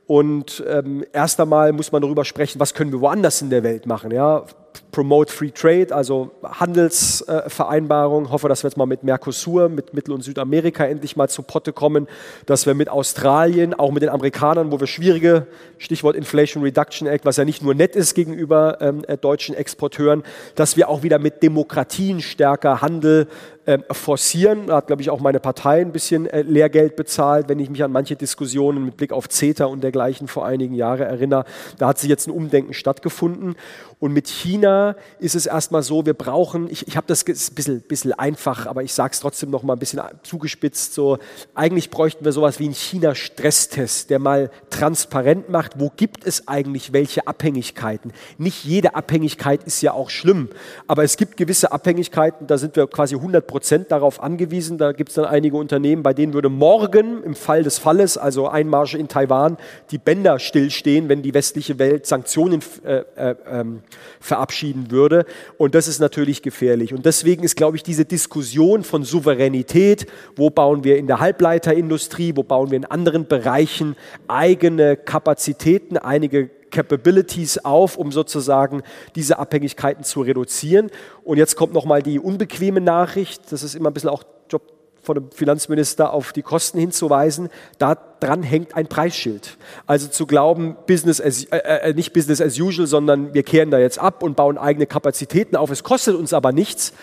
Und ähm, erst einmal muss man darüber sprechen, was können wir woanders in der Welt machen. Ja? Promote Free Trade, also Handelsvereinbarung. Äh, hoffe, dass wir jetzt mal mit Mercosur, mit Mittel- und Südamerika endlich mal zu Potte kommen, dass wir mit Australien, auch mit den Amerikanern, wo wir schwierige, Stichwort Inflation Reduction Act, was ja nicht nur nett ist gegenüber ähm, äh, deutschen Exporteuren, dass wir auch wieder mit Demokratien stärker Handel äh, forcieren. Da hat, glaube ich, auch meine Partei ein bisschen äh, Lehrgeld bezahlt, wenn ich mich an manche Diskussionen mit Blick auf CETA und dergleichen vor einigen Jahren erinnere. Da hat sich jetzt ein Umdenken stattgefunden. Und mit China ist es erstmal so, wir brauchen, ich, ich habe das ein bisschen, bisschen einfach, aber ich sage es trotzdem noch mal ein bisschen zugespitzt, so eigentlich bräuchten wir sowas wie einen China-Stresstest, der mal transparent macht, wo gibt es eigentlich welche Abhängigkeiten. Nicht jede Abhängigkeit ist ja auch schlimm, aber es gibt gewisse Abhängigkeiten, da sind wir quasi 100 Prozent darauf angewiesen. Da gibt es dann einige Unternehmen, bei denen würde morgen im Fall des Falles, also Einmarsche in Taiwan, die Bänder stillstehen, wenn die westliche Welt Sanktionen äh, äh, ähm, verabschieden würde. Und das ist natürlich gefährlich. Und deswegen ist, glaube ich, diese Diskussion von Souveränität, wo bauen wir in der Halbleiterindustrie, wo bauen wir in anderen Bereichen eigene Kapazitäten, einige Capabilities auf, um sozusagen diese Abhängigkeiten zu reduzieren. Und jetzt kommt nochmal die unbequeme Nachricht, das ist immer ein bisschen auch Job von dem Finanzminister auf die Kosten hinzuweisen, daran hängt ein Preisschild. Also zu glauben, Business as, äh, äh, nicht Business as usual, sondern wir kehren da jetzt ab und bauen eigene Kapazitäten auf, es kostet uns aber nichts,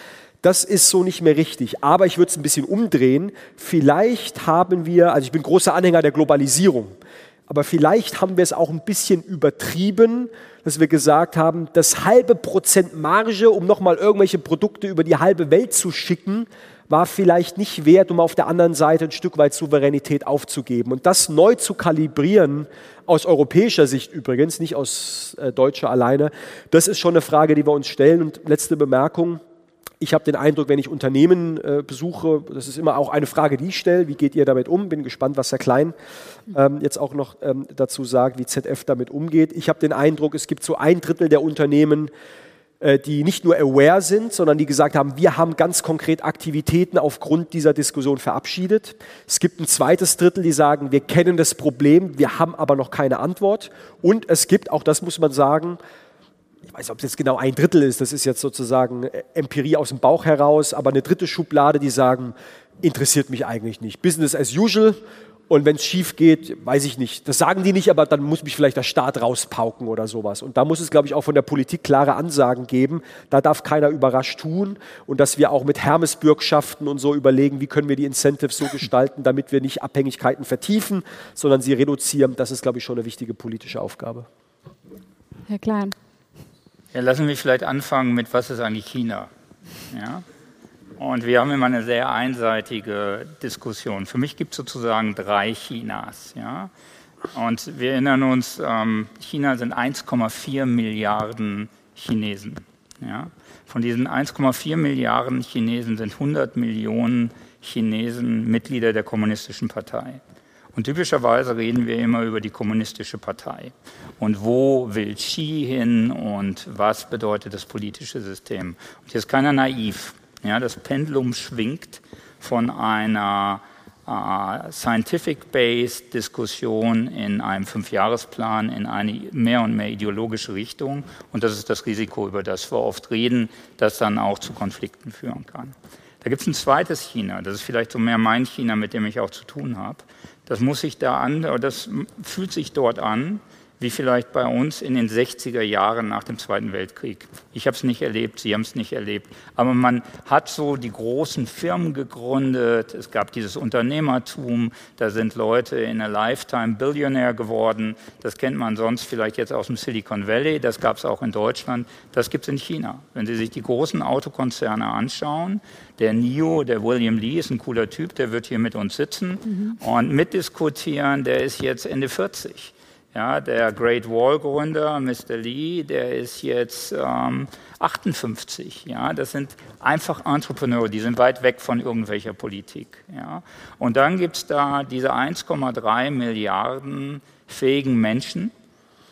das ist so nicht mehr richtig. Aber ich würde es ein bisschen umdrehen. Vielleicht haben wir, also ich bin großer Anhänger der Globalisierung, aber vielleicht haben wir es auch ein bisschen übertrieben, dass wir gesagt haben, das halbe Prozent Marge, um nochmal irgendwelche Produkte über die halbe Welt zu schicken, war vielleicht nicht wert, um auf der anderen Seite ein Stück weit Souveränität aufzugeben. Und das neu zu kalibrieren, aus europäischer Sicht übrigens, nicht aus äh, deutscher alleine, das ist schon eine Frage, die wir uns stellen. Und letzte Bemerkung, Ich habe den Eindruck, wenn ich Unternehmen äh, besuche, das ist immer auch eine Frage, die ich stelle, wie geht ihr damit um? Bin gespannt, was Herr Klein ähm, jetzt auch noch ähm, dazu sagt, wie ZF damit umgeht. Ich habe den Eindruck, es gibt so ein Drittel der Unternehmen, äh, die nicht nur aware sind, sondern die gesagt haben, wir haben ganz konkret Aktivitäten aufgrund dieser Diskussion verabschiedet. Es gibt ein zweites Drittel, die sagen, wir kennen das Problem, wir haben aber noch keine Antwort. Und es gibt, auch das muss man sagen, weiß nicht, ob es jetzt genau ein Drittel ist, das ist jetzt sozusagen äh, Empirie aus dem Bauch heraus, aber eine dritte Schublade, die sagen, interessiert mich eigentlich nicht. Business as usual und wenn es schief geht, weiß ich nicht. Das sagen die nicht, aber dann muss mich vielleicht der Staat rauspauken oder sowas. Und da muss es, glaube ich, auch von der Politik klare Ansagen geben. Da darf keiner überrascht tun. Und dass wir auch mit Hermesbürgschaften und so überlegen, wie können wir die Incentives so gestalten, damit wir nicht Abhängigkeiten vertiefen, sondern sie reduzieren. Das ist, glaube ich, schon eine wichtige politische Aufgabe. Herr Klein. Ja, lassen wir vielleicht anfangen mit, was ist eigentlich China? Ja? Und wir haben immer eine sehr einseitige Diskussion. Für mich gibt es sozusagen drei Chinas. Ja? Und wir erinnern uns, ähm, China sind 1,4 Milliarden Chinesen. Ja? Von diesen 1,4 Milliarden Chinesen sind 100 Millionen Chinesen Mitglieder der Kommunistischen Partei. Und typischerweise reden wir immer über die Kommunistische Partei. Und wo will Xi hin und was bedeutet das politische System? Und hier ist keiner naiv. Ja, das Pendulum schwingt von einer äh, scientific-based Diskussion in einem Fünfjahresplan in eine mehr und mehr ideologische Richtung. Und das ist das Risiko, über das wir oft reden, das dann auch zu Konflikten führen kann. Da gibt es ein zweites China, das ist vielleicht so mehr mein China, mit dem ich auch zu tun habe. Das muss sich da an, das fühlt sich dort an, wie vielleicht bei uns in den 60er Jahren nach dem Zweiten Weltkrieg. Ich habe es nicht erlebt, Sie haben es nicht erlebt. Aber man hat so die großen Firmen gegründet, es gab dieses Unternehmertum, da sind Leute in a Lifetime Billionaire geworden. Das kennt man sonst vielleicht jetzt aus dem Silicon Valley, das gab es auch in Deutschland, das gibt es in China. Wenn Sie sich die großen Autokonzerne anschauen, der NIO, der William Lee ist ein cooler Typ, der wird hier mit uns sitzen mhm. und mitdiskutieren, der ist jetzt Ende 40. Ja, der Great Wall Gründer, Mr. Lee, der ist jetzt ähm, 58. Ja, das sind einfach Entrepreneure, die sind weit weg von irgendwelcher Politik. Ja. Und dann gibt es da diese 1,3 Milliarden fähigen Menschen,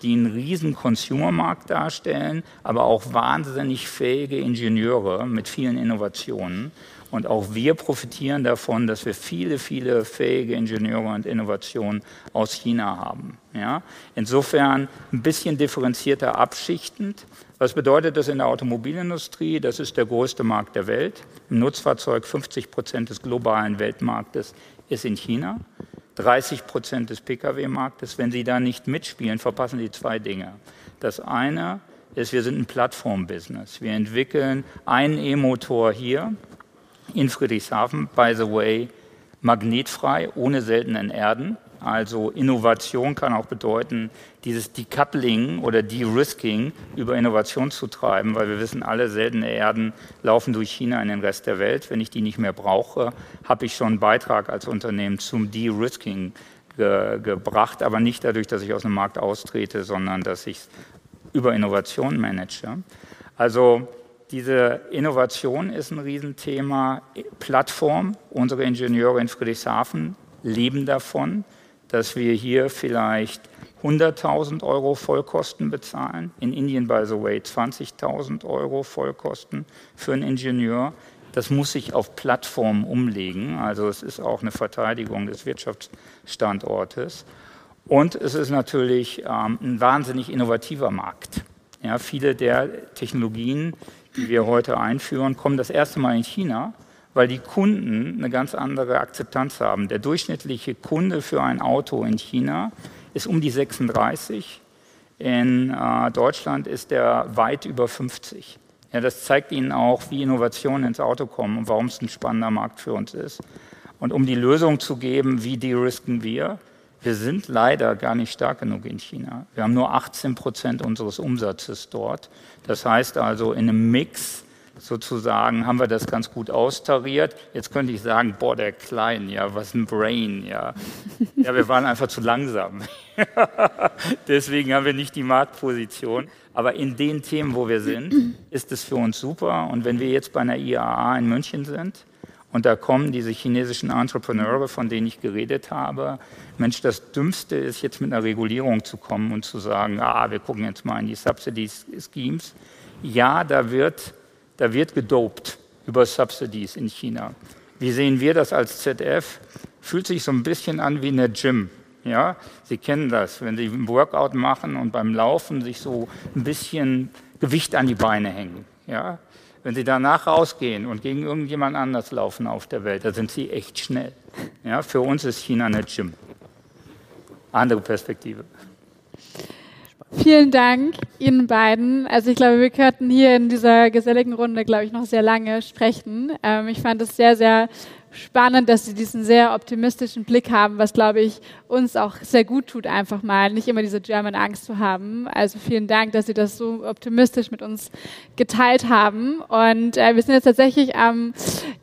die einen riesen Consumermarkt darstellen, aber auch wahnsinnig fähige Ingenieure mit vielen Innovationen. Und auch wir profitieren davon, dass wir viele, viele fähige Ingenieure und Innovationen aus China haben. Ja? Insofern ein bisschen differenzierter abschichtend. Was bedeutet das in der Automobilindustrie? Das ist der größte Markt der Welt. Im Nutzfahrzeug 50 Prozent des globalen Weltmarktes ist in China. 30 Prozent des Pkw-Marktes. Wenn Sie da nicht mitspielen, verpassen Sie zwei Dinge. Das eine ist, wir sind ein Plattform-Business. Wir entwickeln einen E-Motor hier in Friedrichshafen, by the way, magnetfrei, ohne seltenen Erden. Also Innovation kann auch bedeuten, dieses Decoupling oder De-Risking über Innovation zu treiben, weil wir wissen, alle seltene Erden laufen durch China in den Rest der Welt. Wenn ich die nicht mehr brauche, habe ich schon einen Beitrag als Unternehmen zum De-Risking ge gebracht, aber nicht dadurch, dass ich aus dem Markt austrete, sondern dass ich über Innovation manage. Also diese Innovation ist ein Riesenthema. Plattform, unsere Ingenieure in Friedrichshafen leben davon, dass wir hier vielleicht 100.000 Euro Vollkosten bezahlen. In Indien, by the way, 20.000 Euro Vollkosten für einen Ingenieur. Das muss sich auf Plattformen umlegen. Also es ist auch eine Verteidigung des Wirtschaftsstandortes. Und es ist natürlich ähm, ein wahnsinnig innovativer Markt. Ja, viele der Technologien, die wir heute einführen, kommen das erste Mal in China, weil die Kunden eine ganz andere Akzeptanz haben. Der durchschnittliche Kunde für ein Auto in China ist um die 36. In äh, Deutschland ist der weit über 50. Ja, das zeigt Ihnen auch, wie Innovationen ins Auto kommen und warum es ein spannender Markt für uns ist. Und um die Lösung zu geben, wie de-risken wir, wir sind leider gar nicht stark genug in China. Wir haben nur 18 Prozent unseres Umsatzes dort. Das heißt also, in einem Mix sozusagen haben wir das ganz gut austariert. Jetzt könnte ich sagen, boah, der Klein, ja, was ein Brain, ja. Ja, wir waren einfach zu langsam. Deswegen haben wir nicht die Marktposition. Aber in den Themen, wo wir sind, ist es für uns super. Und wenn wir jetzt bei einer IAA in München sind und da kommen diese chinesischen Entrepreneure, von denen ich geredet habe, Mensch, das Dümmste ist jetzt mit einer Regulierung zu kommen und zu sagen, ah, wir gucken jetzt mal in die Subsidy Schemes. Ja, da wird da wird gedopt über Subsidies in China. Wie sehen wir das als ZF? Fühlt sich so ein bisschen an wie in der Gym. Ja, Sie kennen das, wenn Sie ein Workout machen und beim Laufen sich so ein bisschen Gewicht an die Beine hängen. Ja, wenn Sie danach rausgehen und gegen irgendjemand anders laufen auf der Welt, da sind Sie echt schnell. Ja, für uns ist China eine Gym. Andere Perspektive. Vielen Dank Ihnen beiden. Also ich glaube, wir könnten hier in dieser geselligen Runde, glaube ich, noch sehr lange sprechen. Ähm, ich fand es sehr, sehr spannend, dass Sie diesen sehr optimistischen Blick haben, was, glaube ich, uns auch sehr gut tut, einfach mal nicht immer diese German Angst zu haben. Also vielen Dank, dass Sie das so optimistisch mit uns geteilt haben. Und äh, wir sind jetzt tatsächlich am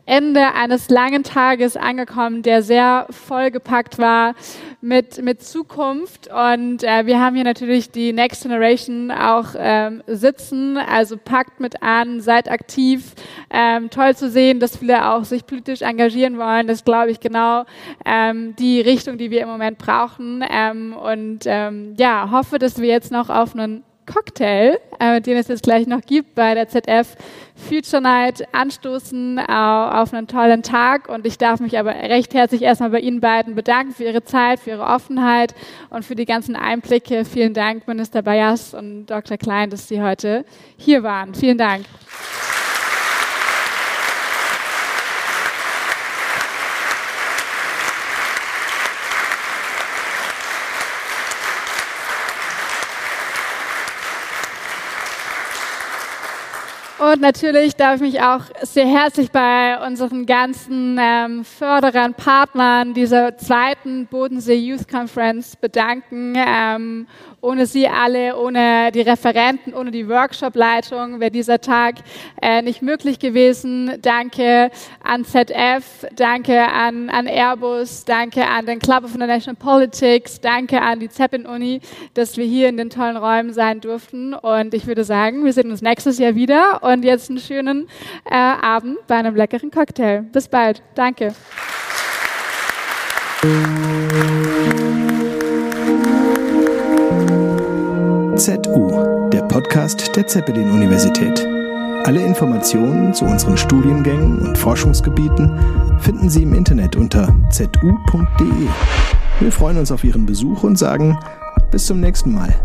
Ende eines langen Tages angekommen, der sehr vollgepackt war mit, mit Zukunft. Und äh, wir haben hier natürlich die Next Generation auch ähm, sitzen. Also packt mit an, seid aktiv. Ähm, toll zu sehen, dass viele auch sich politisch engagieren wollen. Das ist, glaube ich, genau ähm, die Richtung, die wir im Moment brauchen. Ähm, und ähm, ja, hoffe, dass wir jetzt noch auf einen Cocktail, äh, den es jetzt gleich noch gibt bei der ZF Future Night, anstoßen äh, auf einen tollen Tag. Und ich darf mich aber recht herzlich erstmal bei Ihnen beiden bedanken für Ihre Zeit, für Ihre Offenheit und für die ganzen Einblicke. Vielen Dank, Minister Bayas und Dr. Klein, dass Sie heute hier waren. Vielen Dank. Und natürlich darf ich mich auch sehr herzlich bei unseren ganzen ähm, Förderern, Partnern dieser zweiten Bodensee Youth Conference bedanken. Ähm, ohne Sie alle, ohne die Referenten, ohne die Workshop-Leitung wäre dieser Tag äh, nicht möglich gewesen. Danke an ZF, danke an, an Airbus, danke an den Club of International Politics, danke an die Zeppin-Uni, dass wir hier in den tollen Räumen sein durften. Und ich würde sagen, wir sehen uns nächstes Jahr wieder und jetzt einen schönen äh, Abend bei einem leckeren Cocktail. Bis bald. Danke. ZU, der Podcast der Zeppelin-Universität. Alle Informationen zu unseren Studiengängen und Forschungsgebieten finden Sie im Internet unter zu.de. Wir freuen uns auf Ihren Besuch und sagen bis zum nächsten Mal.